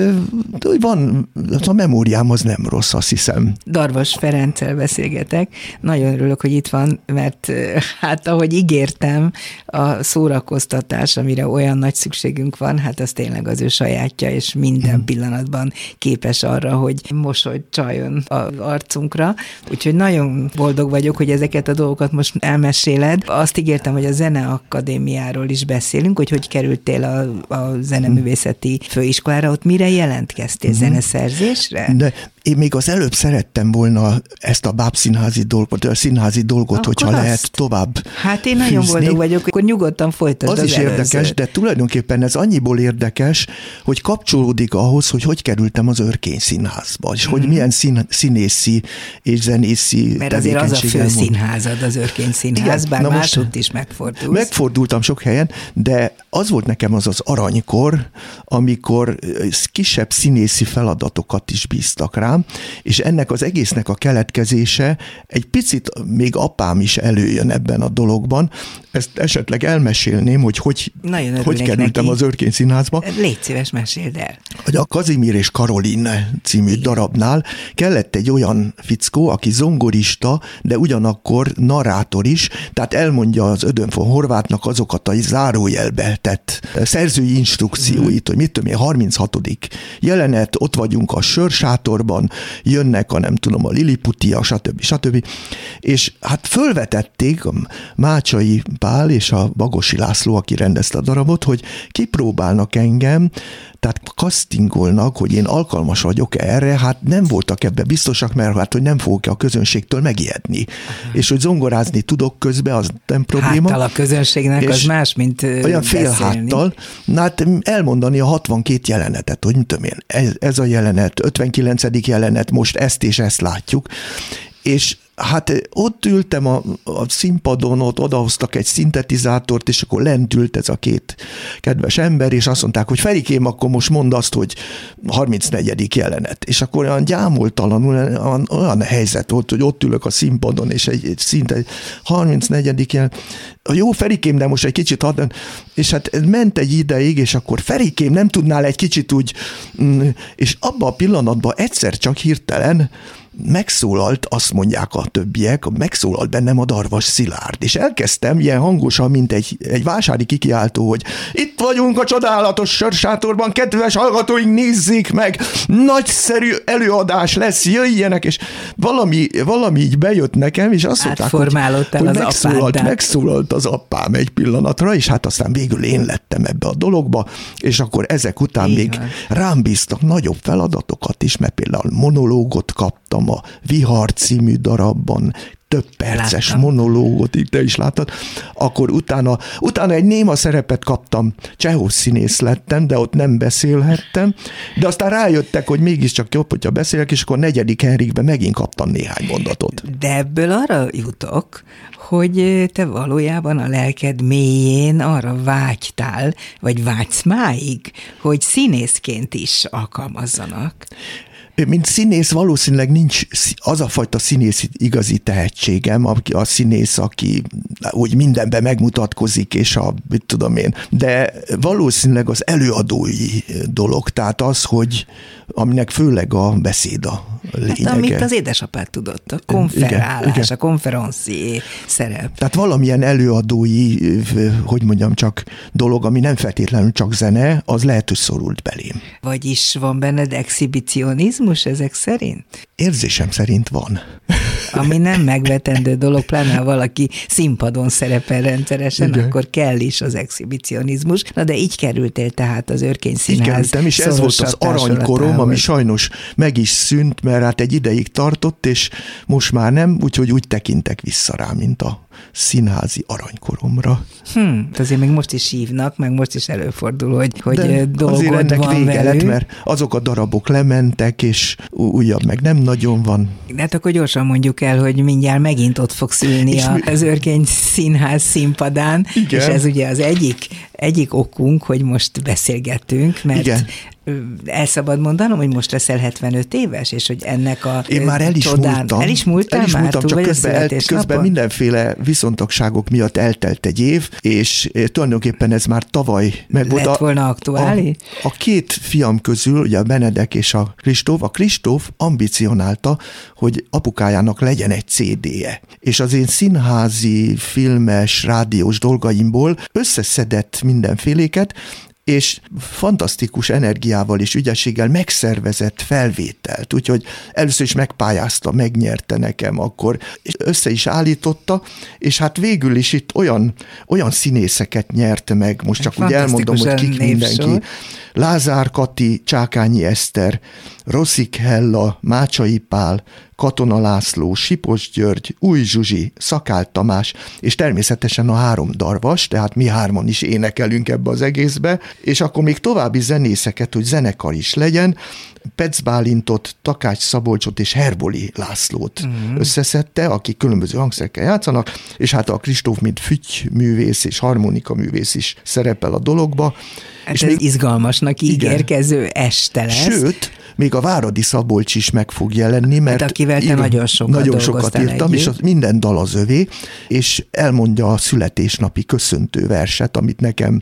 van, a memóriám az nem rossz, azt hiszem. Darvas Ferenccel beszélgetek. Nagyon örülök, hogy itt van, mert hát ahogy ígértem, a szórakoztatás, amire olyan nagy szükségünk van, hát az tényleg az ő sajátja, és minden hmm. pillanatban képes arra, hogy mosoly csajon az arcunkra. Úgyhogy nagyon boldog vagyok, hogy ezeket a dolgokat most elmeséled. Azt ígértem, hogy a Zeneakadémiáról is beszélünk, hogy hogy kerültél a, a zeneművészeti főiskolára, ott mire jelentkeztél? Hmm. Zeneszerzésre? De én még az előbb szerettem volna ezt a bábszínházi dolgot, a színházi dolgot, akkor hogyha azt? lehet tovább Hát én nagyon fűzni. boldog vagyok, akkor nyugodtan folytasd az, az is előzőt. érdekes, de tulajdonképpen ez annyiból érdekes, hogy kapcsolódik ahhoz, hogy hogy kerültem az Örkény Színházba, és mm-hmm. hogy mhm. milyen szín, színészi és zenészi Mert azért az a fő színházad az Örkény Színház, Igen, bár máshogy is megfordulsz. Megfordultam sok helyen, de az volt nekem az az aranykor, amikor kisebb színészi feladatokat is bíztak rám, és ennek az egésznek a keletkezése egy picit még apám is előjön ebben a dologban. Ezt esetleg elmesélném, hogy hogy, hogy kerültem neki. az Örkény Színházba. Légy szíves, meséld el. Hogy a Kazimír és Karolin című Igen. darabnál kellett egy olyan fickó, aki zongorista, de ugyanakkor narrátor is, tehát elmondja az Ödön von Horvátnak azokat a zárójelbe tett szerzői instrukcióit, hogy mit tudom én, 36. jelenet, ott vagyunk a sörsátorban, jönnek a nem tudom, a Liliputia, stb. stb. És hát fölvetették a Mácsai Pál és a Bagosi László, aki rendezte a darabot, hogy kipróbálnak engem, tehát castingolnak, hogy én alkalmas vagyok erre, hát nem voltak ebbe biztosak, mert hát, hogy nem fogok a közönségtől megijedni. Aha. És hogy zongorázni tudok közben, az nem probléma. Háttal a közönségnek az más, mint Olyan fél háttal. Na hát elmondani a 62 jelenetet, hogy mit tudom én, ez, ez a jelenet, 59. jelenet, most ezt és ezt látjuk, és Hát eh, ott ültem a, a színpadon, ott odahoztak egy szintetizátort, és akkor lent ült ez a két kedves ember, és azt mondták, hogy Ferikém, akkor most mondd azt, hogy 34. jelenet. És akkor olyan gyámoltalanul olyan, olyan helyzet volt, hogy ott ülök a színpadon, és egy, egy szinte 34. jelenet. Jó, Ferikém, de most egy kicsit hadd, és hát ment egy ideig, és akkor Ferikém, nem tudnál egy kicsit úgy, mm, és abban a pillanatban egyszer csak hirtelen megszólalt, azt mondják a többiek, megszólalt bennem a darvas Szilárd, és elkezdtem ilyen hangosan, mint egy, egy vásári kikiáltó, hogy itt vagyunk a csodálatos sörsátorban, kedves hallgatóink, nézzék meg, nagyszerű előadás lesz, jöjjenek, és valami, valami így bejött nekem, és azt mondták, hogy, hogy az megszólalt, megszólalt az apám egy pillanatra, és hát aztán végül én lettem ebbe a dologba, és akkor ezek után Igen. még rám bíztak nagyobb feladatokat is, mert például monológot kaptam, a Vihar című darabban több perces Láttam. monológot, így te is láttad, akkor utána, utána egy néma szerepet kaptam, Csehó színész lettem, de ott nem beszélhettem, de aztán rájöttek, hogy mégiscsak jobb, hogyha beszélek, és akkor negyedik Henrikben megint kaptam néhány mondatot. De ebből arra jutok, hogy te valójában a lelked mélyén arra vágytál, vagy vágysz máig, hogy színészként is alkalmazzanak. Mint színész valószínűleg nincs az a fajta színész igazi tehetségem, aki a színész, aki úgy mindenben megmutatkozik, és a, mit tudom én, de valószínűleg az előadói dolog, tehát az, hogy aminek főleg a beszéd a lényege. Hát, amit az édesapát tudott, a konferálás, igen, igen. a konferencié szerep. Tehát valamilyen előadói, hogy mondjam, csak dolog, ami nem feltétlenül csak zene, az lehet, hogy szorult belém. Vagyis van benned exhibicionizmus ezek szerint? Érzésem szerint van. Ami nem megvetendő dolog, pláne ha valaki színpadon szerepel rendszeresen, Igen. akkor kell is az exhibicionizmus. Na de így kerültél tehát az Örkény Színház Így kerültem, és ez volt az aranykorom, ami sajnos meg is szűnt, mert hát egy ideig tartott, és most már nem, úgyhogy úgy tekintek vissza rá, mint a színházi aranykoromra. Hm, azért még most is hívnak, meg most is előfordul, hogy, hogy De dolgod azért ennek van vége velük. lett, mert azok a darabok lementek, és újabb meg nem nagyon van. De hát akkor gyorsan mondjuk el, hogy mindjárt megint ott fogsz ülni a, mi... az Örkény Színház színpadán, Igen. és ez ugye az egyik, egyik okunk, hogy most beszélgettünk, mert Igen el szabad mondanom, hogy most leszel 75 éves, és hogy ennek a Én már el is csodán... múltam. El is múltál el is múltam, már? csak közben, el, közben mindenféle viszontagságok miatt eltelt egy év, és tulajdonképpen ez már tavaly meg volt. Lett volna aktuális? A, a két fiam közül, ugye a Benedek és a Kristóf, a Kristóf ambicionálta, hogy apukájának legyen egy CD-je. És az én színházi, filmes, rádiós dolgaimból összeszedett mindenféléket, és fantasztikus energiával és ügyességgel megszervezett felvételt, úgyhogy először is megpályázta, megnyerte nekem akkor, és össze is állította, és hát végül is itt olyan, olyan színészeket nyerte meg, most csak úgy elmondom, hogy kik mindenki. Lázár Kati, Csákányi Eszter, Rosszik Hella, Mácsai Pál, Katona László, Sipos György, Új Zsuzsi, Szakál Tamás, és természetesen a három darvas, tehát mi hárman is énekelünk ebbe az egészbe, és akkor még további zenészeket, hogy zenekar is legyen, Pec Bálintot, Takács Szabolcsot és Herboli Lászlót uh-huh. összeszedte, akik különböző hangszerekkel játszanak, és hát a Kristóf, mint fügy művész és harmonika művész is szerepel a dologba. Hát és ez még, izgalmasnak ígérkező igen. este lesz. Sőt, még a Váradi Szabolcs is meg fog jelenni, mert hát akivel te nagyon sokat Nagyon sokat írtam, együtt. és az minden dal az övé, és elmondja a születésnapi köszöntő verset, amit nekem,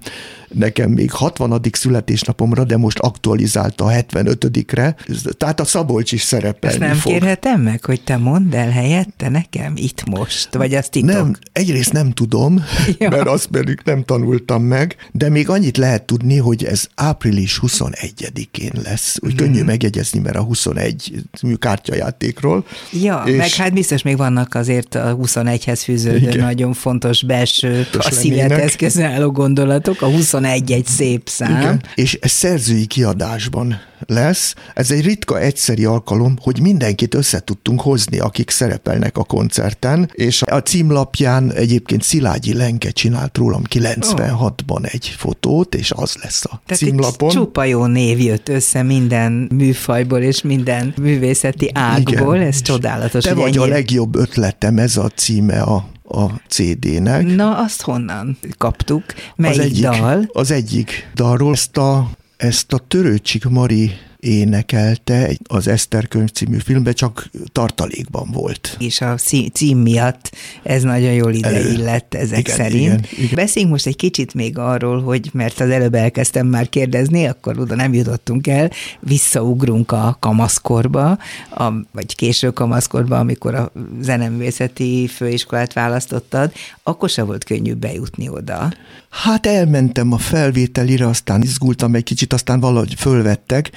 nekem még 60. születésnapomra, de most aktualizálta a 75-re, tehát a Szabolcs is szerepelni Ezt nem fog. kérhetem meg, hogy te mondd el helyette nekem itt most, vagy azt titok? Nem, egyrészt nem tudom, ja. mert azt pedig nem tanultam meg, de még annyit lehet tudni, hogy ez április 21-én lesz, úgy hmm. könnyű meg megjegyezni, mert a 21 kártyajátékról. Ja, és meg hát biztos még vannak azért a 21-hez fűződő igen. nagyon fontos belső, a szívet eszközön gondolatok, a 21 egy szép szám. Igen. És ez szerzői kiadásban lesz. Ez egy ritka, egyszeri alkalom, hogy mindenkit össze tudtunk hozni, akik szerepelnek a koncerten, és a címlapján egyébként Szilágyi Lenke csinált rólam 96-ban egy fotót, és az lesz a Tehát címlapon. csupa jó név jött össze minden műfajból és minden művészeti ágból, Igen. ez csodálatos. Te vagy ennyire... a legjobb ötletem, ez a címe a a CD-nek. Na, azt honnan kaptuk? Melyik az egyik, dal? Az egyik dalról ezt a ezt a Törőcsik Mari énekelte az Eszter könyv című filmben, csak tartalékban volt. És a cím miatt ez nagyon jól ideillett ezek igen, szerint. Igen, igen. Beszéljünk most egy kicsit még arról, hogy mert az előbb elkezdtem már kérdezni, akkor oda nem jutottunk el, visszaugrunk a kamaszkorba, a, vagy késő kamaszkorba, amikor a zeneművészeti főiskolát választottad, akkor se volt könnyű bejutni oda. Hát elmentem a felvételire, aztán izgultam egy kicsit, aztán valahogy fölvettek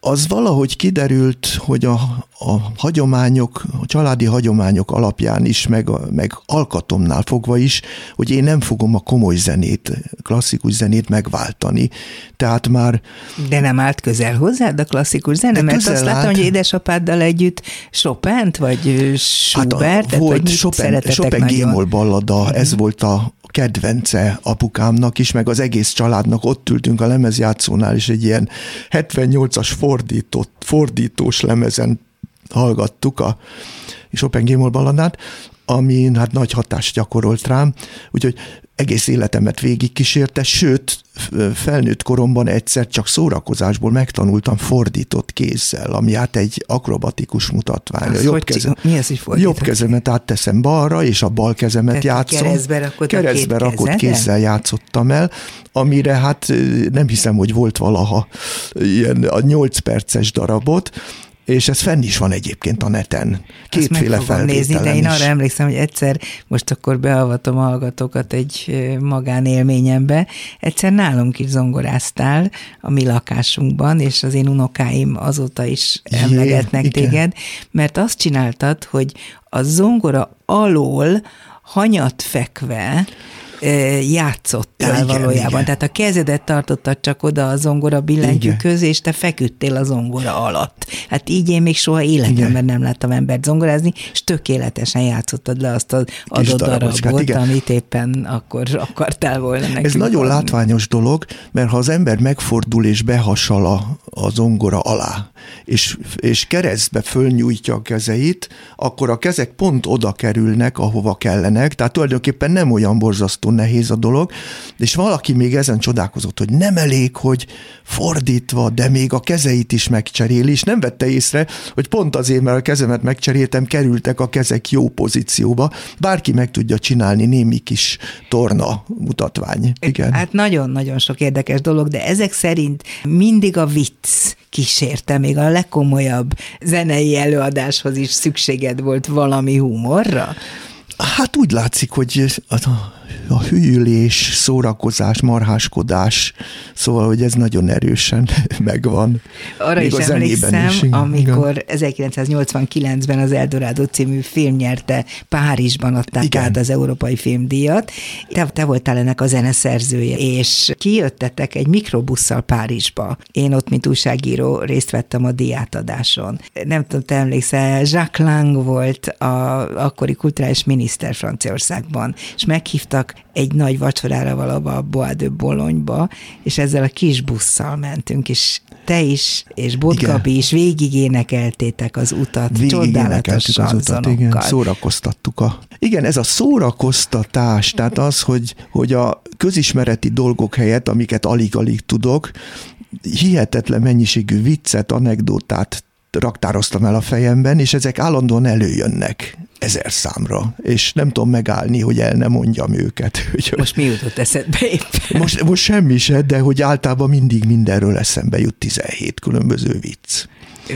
az valahogy kiderült, hogy a, a hagyományok, a családi hagyományok alapján is, meg, a, meg alkatomnál fogva is, hogy én nem fogom a komoly zenét, klasszikus zenét megváltani. Tehát már... De nem állt közel hozzád a klasszikus zene? Mert azt láttam, állt. hogy édesapáddal együtt Chopin-t, vagy Schubert, hát volt vagy Chopin, Chopin Gémol ballada, ez volt a kedvence apukámnak is, meg az egész családnak. Ott ültünk a lemezjátszónál, és egy ilyen 78-as fordított, fordítós lemezen hallgattuk a Chopin Gémol balladát, ami hát nagy hatást gyakorolt rám, úgyhogy egész életemet végigkísérte, sőt, felnőtt koromban egyszer csak szórakozásból megtanultam fordított kézzel, ami hát egy akrobatikus mutatvány. Az jobb, keze, mi ez, hogy jobb kezemet átteszem balra, és a bal kezemet Tehát játszom. Keresztbe rakott, keresztbe rakott kézzel játszottam el, amire hát nem hiszem, hogy volt valaha ilyen a 8 perces darabot, és ez fenn is van egyébként a neten. Kétféle fel. nézni, de én arra emlékszem, hogy egyszer, most akkor beavatom a hallgatókat egy magánélményembe, egyszer nálunk is zongoráztál a mi lakásunkban, és az én unokáim azóta is emlegetnek Jé, téged, mert azt csináltad, hogy a zongora alól hanyat fekve játszottál ja, igen, valójában. Igen. Tehát a kezedet tartottad csak oda a zongora billentyűköz, és te feküdtél a zongora alatt. Hát így én még soha életemben igen. nem láttam embert zongorázni, és tökéletesen játszottad le azt az adott darabot, igen. amit éppen akkor akartál volna nekünk. Ez nagyon adni. látványos dolog, mert ha az ember megfordul és behasal a, a zongora alá, és, és keresztbe fölnyújtja a kezeit, akkor a kezek pont oda kerülnek, ahova kellenek, tehát tulajdonképpen nem olyan borzasztó borzasztó nehéz a dolog, és valaki még ezen csodálkozott, hogy nem elég, hogy fordítva, de még a kezeit is megcseréli, és nem vette észre, hogy pont azért, mert a kezemet megcseréltem, kerültek a kezek jó pozícióba. Bárki meg tudja csinálni némi kis torna mutatvány. Igen. Hát nagyon-nagyon sok érdekes dolog, de ezek szerint mindig a vicc kísérte, még a legkomolyabb zenei előadáshoz is szükséged volt valami humorra? Hát úgy látszik, hogy a, hűlés, szórakozás, marháskodás, szóval, hogy ez nagyon erősen megvan. Arra Még is emlékszem, is, amikor igen. 1989-ben az Eldorado című film nyerte, Párizsban adták igen. át az Európai Filmdíjat. Te, te voltál ennek a zeneszerzője, és kijöttetek egy mikrobusszal Párizsba. Én ott, mint újságíró, részt vettem a díjátadáson. Nem tudom, te emlékszel, Jacques Lang volt a akkori kulturális miniszter Franciaországban, és meghívtak egy nagy vacsorára valahol a Bois de Bolonyba, és ezzel a kis busszal mentünk, és te is, és Botkapi is végig énekeltétek az utat, végig csodálatos az utat, igen, szórakoztattuk a... Igen, ez a szórakoztatás, tehát az, hogy, hogy a közismereti dolgok helyett, amiket alig-alig tudok, hihetetlen mennyiségű viccet, anekdotát raktároztam el a fejemben, és ezek állandóan előjönnek ezer számra, és nem tudom megállni, hogy el nem mondjam őket. Most mi jutott eszedbe éppen? Most, most semmi se, de hogy általában mindig mindenről eszembe jut 17 különböző vicc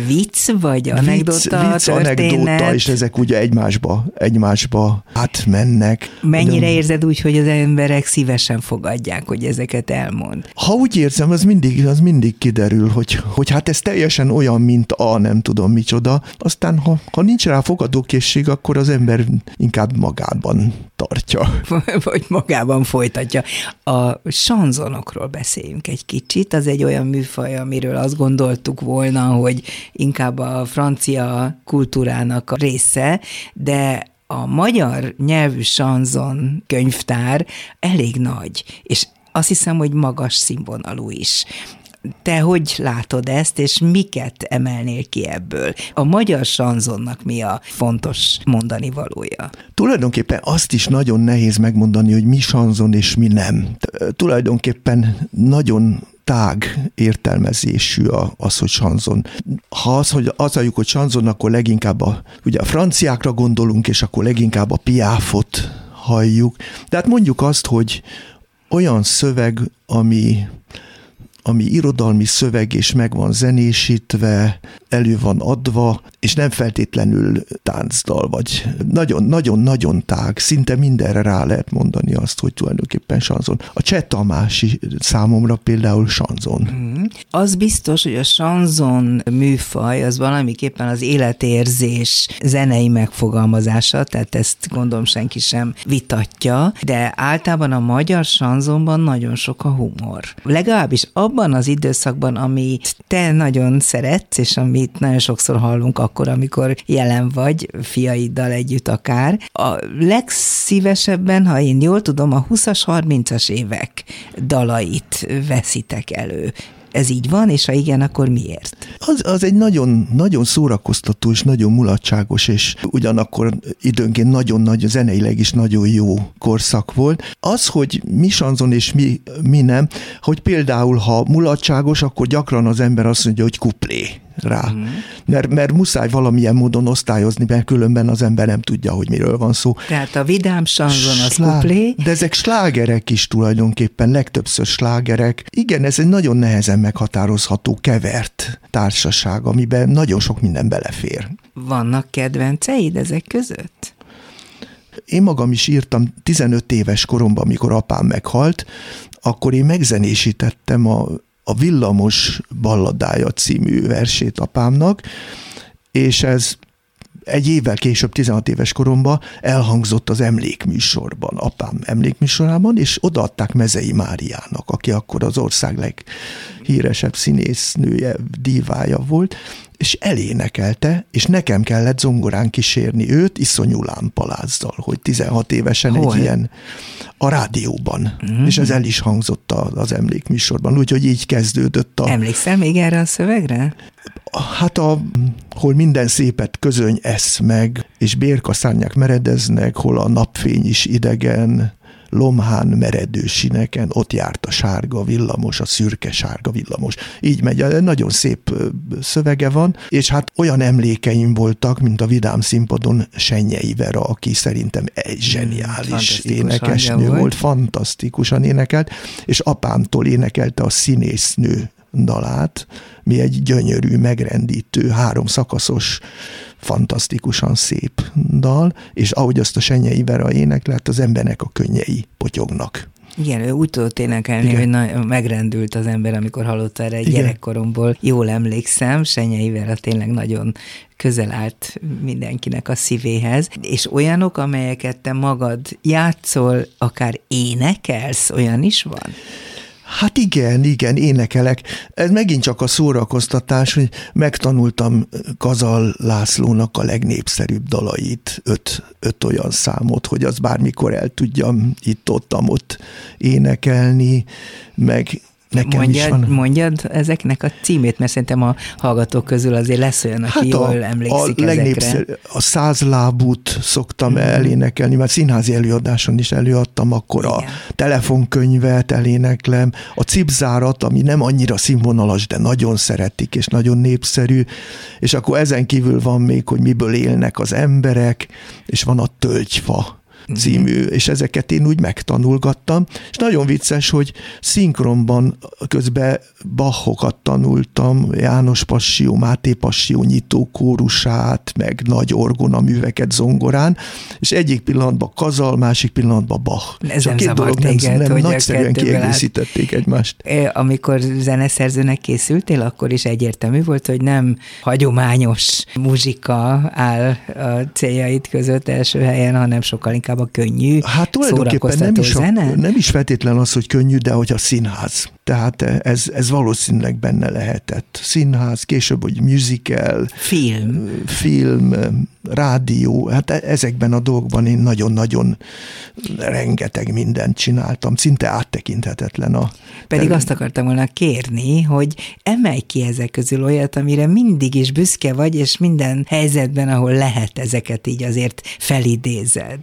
vicc, vagy anekdota, vicc, vicc anekdota, és ezek ugye egymásba, egymásba átmennek. Mennyire de... érzed úgy, hogy az emberek szívesen fogadják, hogy ezeket elmond? Ha úgy érzem, az mindig, az mindig kiderül, hogy, hogy hát ez teljesen olyan, mint a nem tudom micsoda. Aztán, ha, ha nincs rá fogadókészség, akkor az ember inkább magában tartja. Vagy magában folytatja. A sanzonokról beszéljünk egy kicsit. Az egy olyan műfaj, amiről azt gondoltuk volna, hogy inkább a francia kultúrának a része, de a magyar nyelvű sanzon könyvtár elég nagy, és azt hiszem, hogy magas színvonalú is. Te hogy látod ezt, és miket emelnél ki ebből? A magyar sanzonnak mi a fontos mondani valója? Tulajdonképpen azt is nagyon nehéz megmondani, hogy mi sanzon és mi nem. Tulajdonképpen nagyon tág értelmezésű az, hogy sanzon. Ha az, hogy az halljuk, hogy sanzon, akkor leginkább a, ugye a franciákra gondolunk, és akkor leginkább a piáfot halljuk. Tehát mondjuk azt, hogy olyan szöveg, ami ami irodalmi szöveg és meg van zenésítve, elő van adva, és nem feltétlenül táncdal, vagy nagyon-nagyon-nagyon tág, szinte mindenre rá lehet mondani azt, hogy tulajdonképpen sanzon. A Cseh Tamási számomra például sanzon. Mm. Az biztos, hogy a sanzon műfaj az valamiképpen az életérzés zenei megfogalmazása, tehát ezt gondolom senki sem vitatja, de általában a magyar sanzonban nagyon sok a humor. Legalábbis abban az időszakban, amit te nagyon szeretsz, és amit nagyon sokszor hallunk akkor, amikor jelen vagy, fiaiddal együtt akár, a legszívesebben, ha én jól tudom, a 20-as, 30-as évek dalait veszitek elő. Ez így van, és ha igen, akkor miért? Az, az egy nagyon, nagyon szórakoztató és nagyon mulatságos, és ugyanakkor időnként nagyon nagy, zeneileg is nagyon jó korszak volt. Az, hogy mi sanzon és mi, mi nem, hogy például, ha mulatságos, akkor gyakran az ember azt mondja, hogy kuplé rá. Mm. Mert, mert muszáj valamilyen módon osztályozni, mert különben az ember nem tudja, hogy miről van szó. Tehát a vidám sanzon az Slá... kuplé. De ezek slágerek is tulajdonképpen, legtöbbször slágerek. Igen, ez egy nagyon nehezen meghatározható, kevert társaság, amiben nagyon sok minden belefér. Vannak kedvenceid ezek között? Én magam is írtam 15 éves koromban, amikor apám meghalt, akkor én megzenésítettem a a Villamos balladája című versét apámnak, és ez egy évvel később, 16 éves koromban elhangzott az emlékműsorban, apám emlékműsorában, és odaadták Mezei Máriának, aki akkor az ország leghíresebb színésznője, dívája volt, és elénekelte, és nekem kellett zongorán kísérni őt iszonyú lámpalázzal, hogy 16 évesen Hol? egy ilyen a rádióban, mm-hmm. és ez el is hangzott az emlékműsorban, úgyhogy így kezdődött a... Emlékszel még erre a szövegre? Hát a, hol minden szépet közöny esz meg, és bérkaszárnyák meredeznek, hol a napfény is idegen, lomhán meredő sineken, ott járt a sárga villamos, a szürke sárga villamos. Így megy, nagyon szép szövege van, és hát olyan emlékeim voltak, mint a Vidám színpadon Senyei Vera, aki szerintem egy zseniális énekesnő volt. volt, fantasztikusan énekelt, és apámtól énekelte a színésznő dalát, mi egy gyönyörű, megrendítő, három szakaszos, fantasztikusan szép dal, és ahogy azt a Senyei Vera énekelt, az embernek a könnyei potyognak. Igen, ő úgy tudott énekelni, Igen. hogy na, megrendült az ember, amikor hallotta erre egy Igen. gyerekkoromból. Jól emlékszem, Senyei Vera tényleg nagyon közel állt mindenkinek a szívéhez, és olyanok, amelyeket te magad játszol, akár énekelsz, olyan is van? Hát igen, igen, énekelek. Ez megint csak a szórakoztatás, hogy megtanultam Kazal Lászlónak a legnépszerűbb dalait, öt, öt olyan számot, hogy az bármikor el tudjam itt-ott, ott énekelni, meg Nekem mondjad, is van. mondjad ezeknek a címét, mert szerintem a hallgatók közül azért lesz olyan, aki hát jól emlékszik a ezekre. A százlábút szoktam mm-hmm. elénekelni, mert színházi előadáson is előadtam, akkor Igen. a telefonkönyvet eléneklem, a cipzárat, ami nem annyira színvonalas, de nagyon szeretik, és nagyon népszerű, és akkor ezen kívül van még, hogy miből élnek az emberek, és van a tölgyfa című, és ezeket én úgy megtanulgattam, és nagyon vicces, hogy szinkronban közben Bachokat tanultam, János Passió, Máté Passió nyitó kórusát, meg nagy orgona műveket zongorán, és egyik pillanatban Kazal, másik pillanatban Bach. Ez nem két dolog nem, téged, nem nagyszerűen kiegészítették egymást. Amikor zeneszerzőnek készültél, akkor is egyértelmű volt, hogy nem hagyományos muzsika áll a céljaid között első helyen, hanem sokkal inkább a könnyű, Hát tulajdonképpen nem is, a, nem is feltétlen az, hogy könnyű, de hogy a színház. Tehát ez, ez valószínűleg benne lehetett. Színház, később, hogy musical, film, film rádió, hát e, ezekben a dolgokban én nagyon-nagyon rengeteg mindent csináltam, szinte áttekinthetetlen a... Pedig terület. azt akartam volna kérni, hogy emelj ki ezek közül olyat, amire mindig is büszke vagy, és minden helyzetben, ahol lehet ezeket így azért felidézed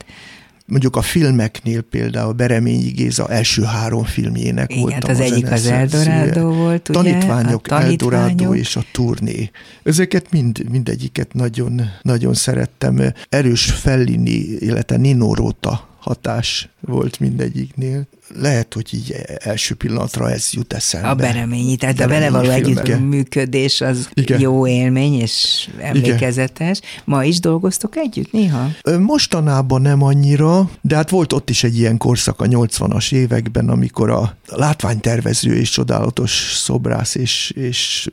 mondjuk a filmeknél például Bereményi Géza első három filmjének Igen, voltam az, az egyik az Eldorado volt, ugye? Tanítványok, a tanítványok, Eldorado és a turné. Ezeket mind, mindegyiket nagyon, nagyon szerettem. Erős Fellini, illetve Nino Rota hatás volt mindegyiknél. Lehet, hogy így első pillanatra ez jut eszembe. A Bereményi, tehát Bereményi a vele való együttműködés az Igen. jó élmény és emlékezetes. Igen. Ma is dolgoztok együtt néha? Mostanában nem annyira, de hát volt ott is egy ilyen korszak a 80-as években, amikor a látványtervező és csodálatos szobrász és, és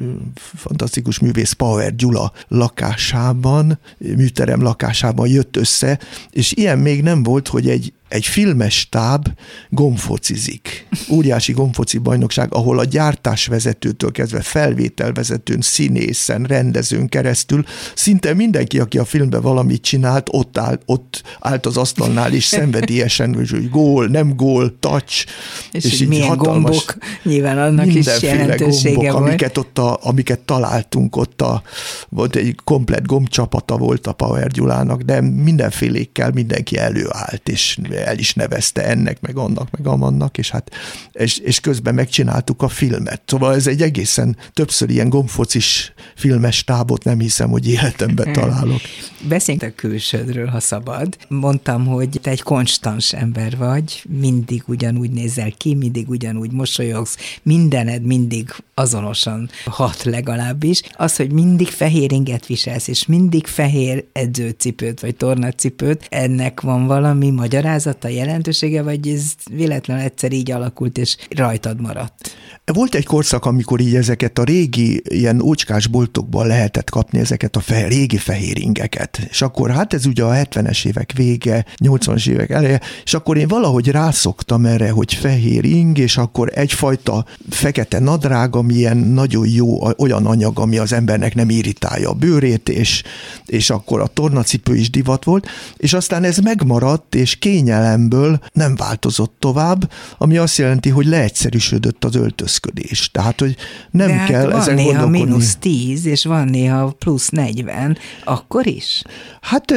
fantasztikus művész Power Gyula lakásában, műterem lakásában jött össze, és ilyen még nem volt, hogy egy блядь, egy filmes stáb gomfocizik. Óriási gomfoci bajnokság, ahol a gyártásvezetőtől kezdve felvételvezetőn, színészen, rendezőn keresztül szinte mindenki, aki a filmben valamit csinált, ott, áll, ott állt az asztalnál, és szenvedélyesen, hogy gól, nem gól, touch. És, és így milyen hatalmas, gombok, nyilván annak is jelentősége gombok, volt. Amiket, ott a, amiket találtunk ott, a, volt egy komplet gombcsapata volt a Power Gyulának, de mindenfélékkel mindenki előállt, és el is nevezte ennek, meg annak, meg amannak, és hát és, és közben megcsináltuk a filmet. Szóval ez egy egészen többször ilyen gombfocis filmes tábot nem hiszem, hogy életemben találok. Beszéljünk a külsődről, ha szabad. Mondtam, hogy te egy konstans ember vagy, mindig ugyanúgy nézel ki, mindig ugyanúgy mosolyogsz, mindened mindig azonosan hat legalábbis. Az, hogy mindig fehér inget viselsz, és mindig fehér edzőcipőt, vagy tornacipőt, ennek van valami magyarázata, jelentősége, vagy ez véletlenül egyszer így alakult, és rajtad maradt? Volt egy korszak, amikor így ezeket a régi ilyen ócskás boltokban lehetett kapni ezeket a fe, régi fehér ingeket. És akkor hát ez ugye a 70-es évek vége, 80-as évek eleje, és akkor én valahogy rászoktam erre, hogy fehér ing, és akkor egyfajta fekete nadrág, ami ilyen nagyon jó, olyan anyag, ami az embernek nem irritálja a bőrét, és, és akkor a tornacipő is divat volt, és aztán ez megmaradt, és kényelemből nem változott tovább, ami azt jelenti, hogy leegyszerűsödött az öltözködés. Tehát, hogy nem De kell hát ezen van néha gondolkodni. mínusz 10, és van néha plusz 40, akkor is? Hát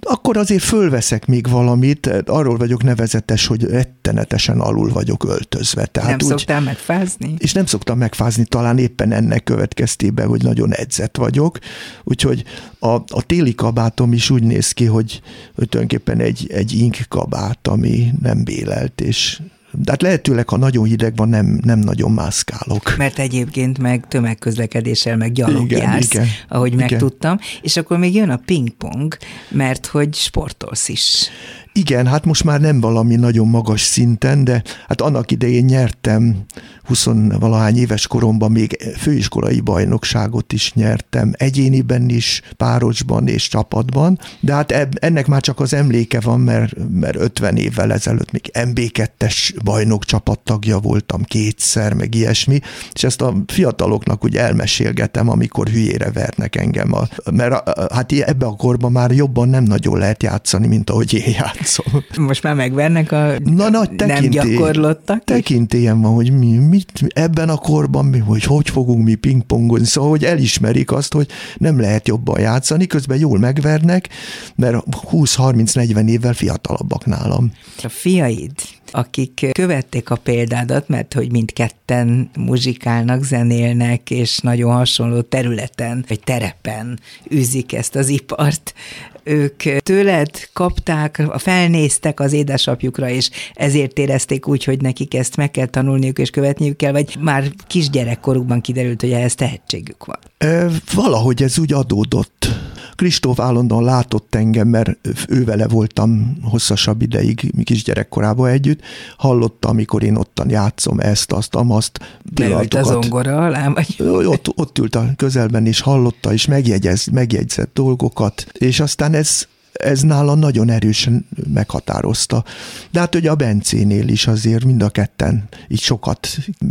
akkor azért fölveszek még valamit, arról vagyok nevezetes, hogy rettenetesen alul vagyok öltözve. Tehát nem úgy, szoktál megfázni? És nem szoktam megfázni, talán éppen ennek következtében, hogy nagyon edzett vagyok, úgyhogy a, a téli kabátom is úgy néz ki, hogy, hogy tulajdonképpen egy, egy ink kabát, ami nem bélelt, és de hát lehetőleg, ha nagyon hideg van, nem, nem nagyon mászkálok. Mert egyébként meg tömegközlekedéssel, meg gyalog igen, jársz, igen, ahogy igen. megtudtam. És akkor még jön a pingpong, mert hogy sportolsz is. Igen, hát most már nem valami nagyon magas szinten, de hát annak idején nyertem 20 valahány éves koromban még főiskolai bajnokságot is nyertem, egyéniben is, párosban és csapatban, de hát ennek már csak az emléke van, mert, mert 50 évvel ezelőtt még MB2-es bajnok csapattagja voltam kétszer, meg ilyesmi, és ezt a fiataloknak úgy elmesélgetem, amikor hülyére vernek engem, a, mert hát ebbe a korban már jobban nem nagyon lehet játszani, mint ahogy én játszom. Most már megvernek a Na, nagy tekintély, nem gyakorlottak? Tekintélyem van, hogy mi, mit ebben a korban, hogy hogy fogunk mi pingpongozni, szóval, hogy elismerik azt, hogy nem lehet jobban játszani, közben jól megvernek, mert 20-30-40 évvel fiatalabbak nálam. A fiaid, akik követték a példádat, mert hogy mindketten muzsikálnak, zenélnek, és nagyon hasonló területen, vagy terepen űzik ezt az ipart, ők tőled kapták, felnéztek az édesapjukra, és ezért érezték úgy, hogy nekik ezt meg kell tanulniuk és követniük kell, vagy már kisgyerekkorukban kiderült, hogy ehhez tehetségük van? E, valahogy ez úgy adódott. Kristóf állandóan látott engem, mert ő vele voltam hosszasabb ideig, kisgyerekkorában együtt. Hallotta, amikor én ottan játszom ezt, azt, amazt. Leült a zongora alá, vagy? Ott, ott ült a közelben, és hallotta, és megjegyez, megjegyzett dolgokat, és aztán ez, ez nála nagyon erősen meghatározta. De hát ugye a Bencénél is azért mind a ketten így sokat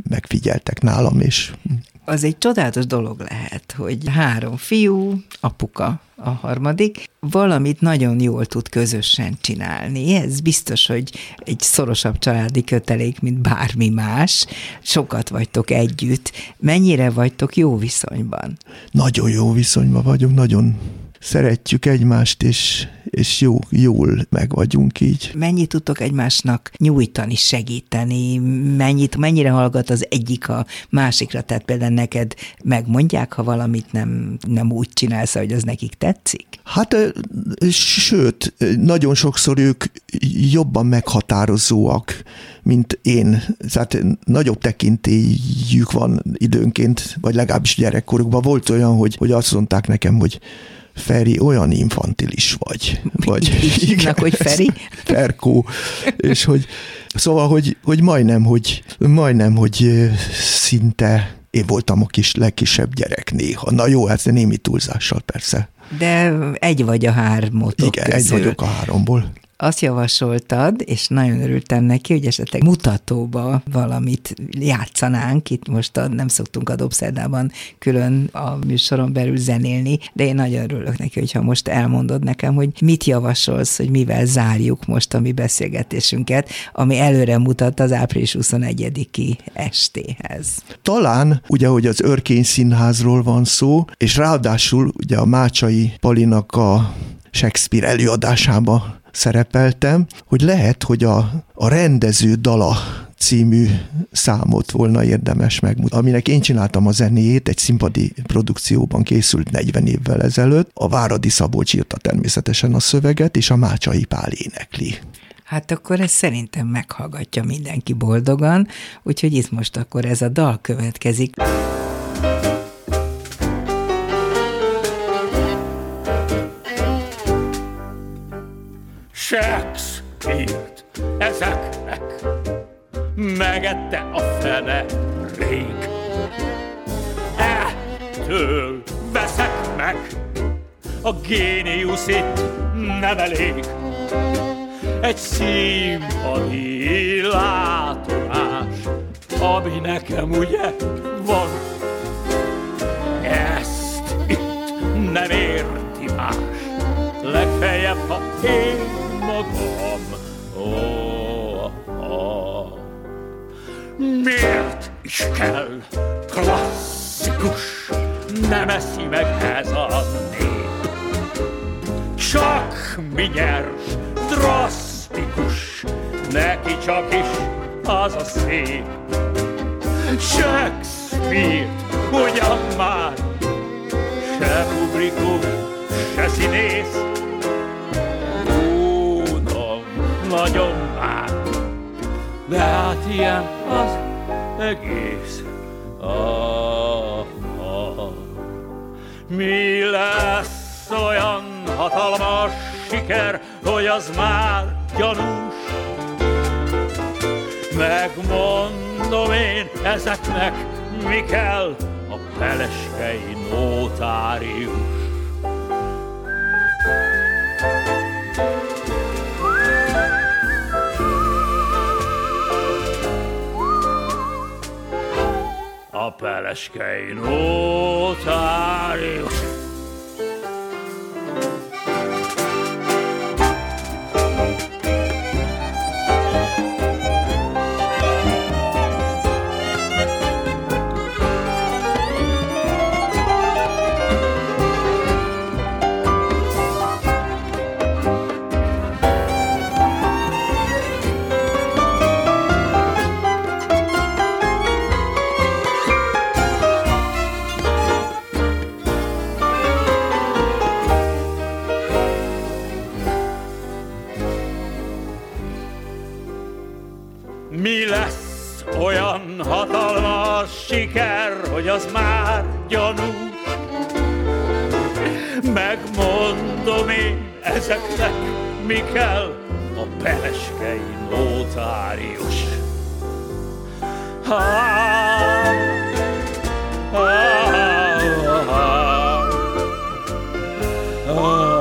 megfigyeltek nálam, és az egy csodálatos dolog lehet, hogy három fiú, apuka a harmadik, valamit nagyon jól tud közösen csinálni. Ez biztos, hogy egy szorosabb családi kötelék, mint bármi más. Sokat vagytok együtt. Mennyire vagytok jó viszonyban? Nagyon jó viszonyban vagyunk, nagyon szeretjük egymást, és és jó, jól meg vagyunk így. Mennyit tudtok egymásnak nyújtani, segíteni? Mennyit, mennyire hallgat az egyik a másikra? Tehát például neked megmondják, ha valamit nem, nem úgy csinálsz, hogy az nekik tetszik? Hát sőt, nagyon sokszor ők jobban meghatározóak, mint én. Tehát nagyobb tekintélyük van időnként, vagy legalábbis gyerekkorukban. Volt olyan, hogy, hogy azt mondták nekem, hogy Feri, olyan infantilis vagy. vagy hívnak, hogy Feri? Ferkó. És hogy, szóval, hogy, hogy majdnem, hogy majdnem, hogy szinte én voltam a kis, legkisebb gyerek néha. Na jó, ez némi túlzással persze. De egy vagy a hármotok Igen, közül. egy vagyok a háromból azt javasoltad, és nagyon örültem neki, hogy esetleg mutatóba valamit játszanánk. Itt most a, nem szoktunk a Dobszerdában külön a műsoron belül zenélni, de én nagyon örülök neki, hogyha most elmondod nekem, hogy mit javasolsz, hogy mivel zárjuk most a mi beszélgetésünket, ami előre mutat az április 21-i estéhez. Talán, ugye, hogy az Örkény Színházról van szó, és ráadásul ugye a Mácsai Palinak a Shakespeare előadásába szerepeltem, hogy lehet, hogy a, a rendező dala című számot volna érdemes megmutatni, aminek én csináltam a zenéjét, egy színpadi produkcióban készült 40 évvel ezelőtt. A Váradi Szabolcs írta természetesen a szöveget, és a Mácsai Pál énekli. Hát akkor ez szerintem meghallgatja mindenki boldogan, úgyhogy itt most akkor ez a dal következik. Shakespeare-t ezeknek megette a fene rég. Ettől veszek meg, a géniusz itt nem elég. Egy színpadi látomás, ami nekem ugye van. Ezt itt nem érti más, legfeljebb, ha én magam. Oh, oh. Miért is kell klasszikus, nem eszi meg ez a nép? Csak mi nyers, drasztikus, neki csak is az a szép. Shakespeare ugyan már, se publikus, se színész, nagyon már, de hát ilyen az egész. Ah, ah. Mi lesz olyan hatalmas siker, hogy az már gyanús? Megmondom én ezeknek, mi kell a peleskei notárius. A peleskei notárius. Az már gyanús. Megmondom én ezeknek, mi kell a peleskei notárius. Ha, ha,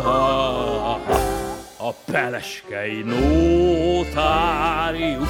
ha, a peleskei notárius.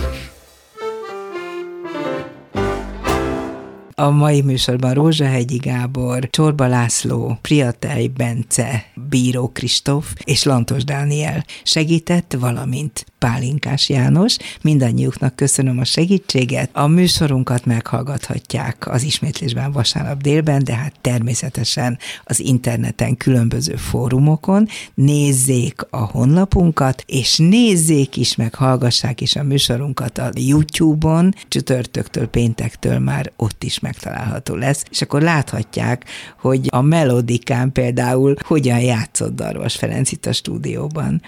A mai műsorban Rózsahegyi Gábor, Csorba László, Priatej Bence, Bíró Kristóf és Lantos Dániel segített, valamint Pálinkás János. Mindannyiuknak köszönöm a segítséget. A műsorunkat meghallgathatják az ismétlésben vasárnap délben, de hát természetesen az interneten különböző fórumokon. Nézzék a honlapunkat, és nézzék is, meg hallgassák is a műsorunkat a YouTube-on, csütörtöktől, péntektől már ott is megtalálható lesz, és akkor láthatják, hogy a melodikán például hogyan játszott Darvas Ferenc itt a stúdióban.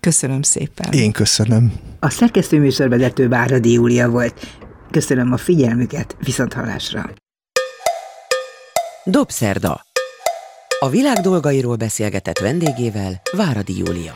Köszönöm szépen. Én köszönöm. A szerkesztőműsorvezető Váradi Júlia volt. Köszönöm a figyelmüket, viszont hallásra. Dobszerda. A világ dolgairól beszélgetett vendégével Váradi Júlia.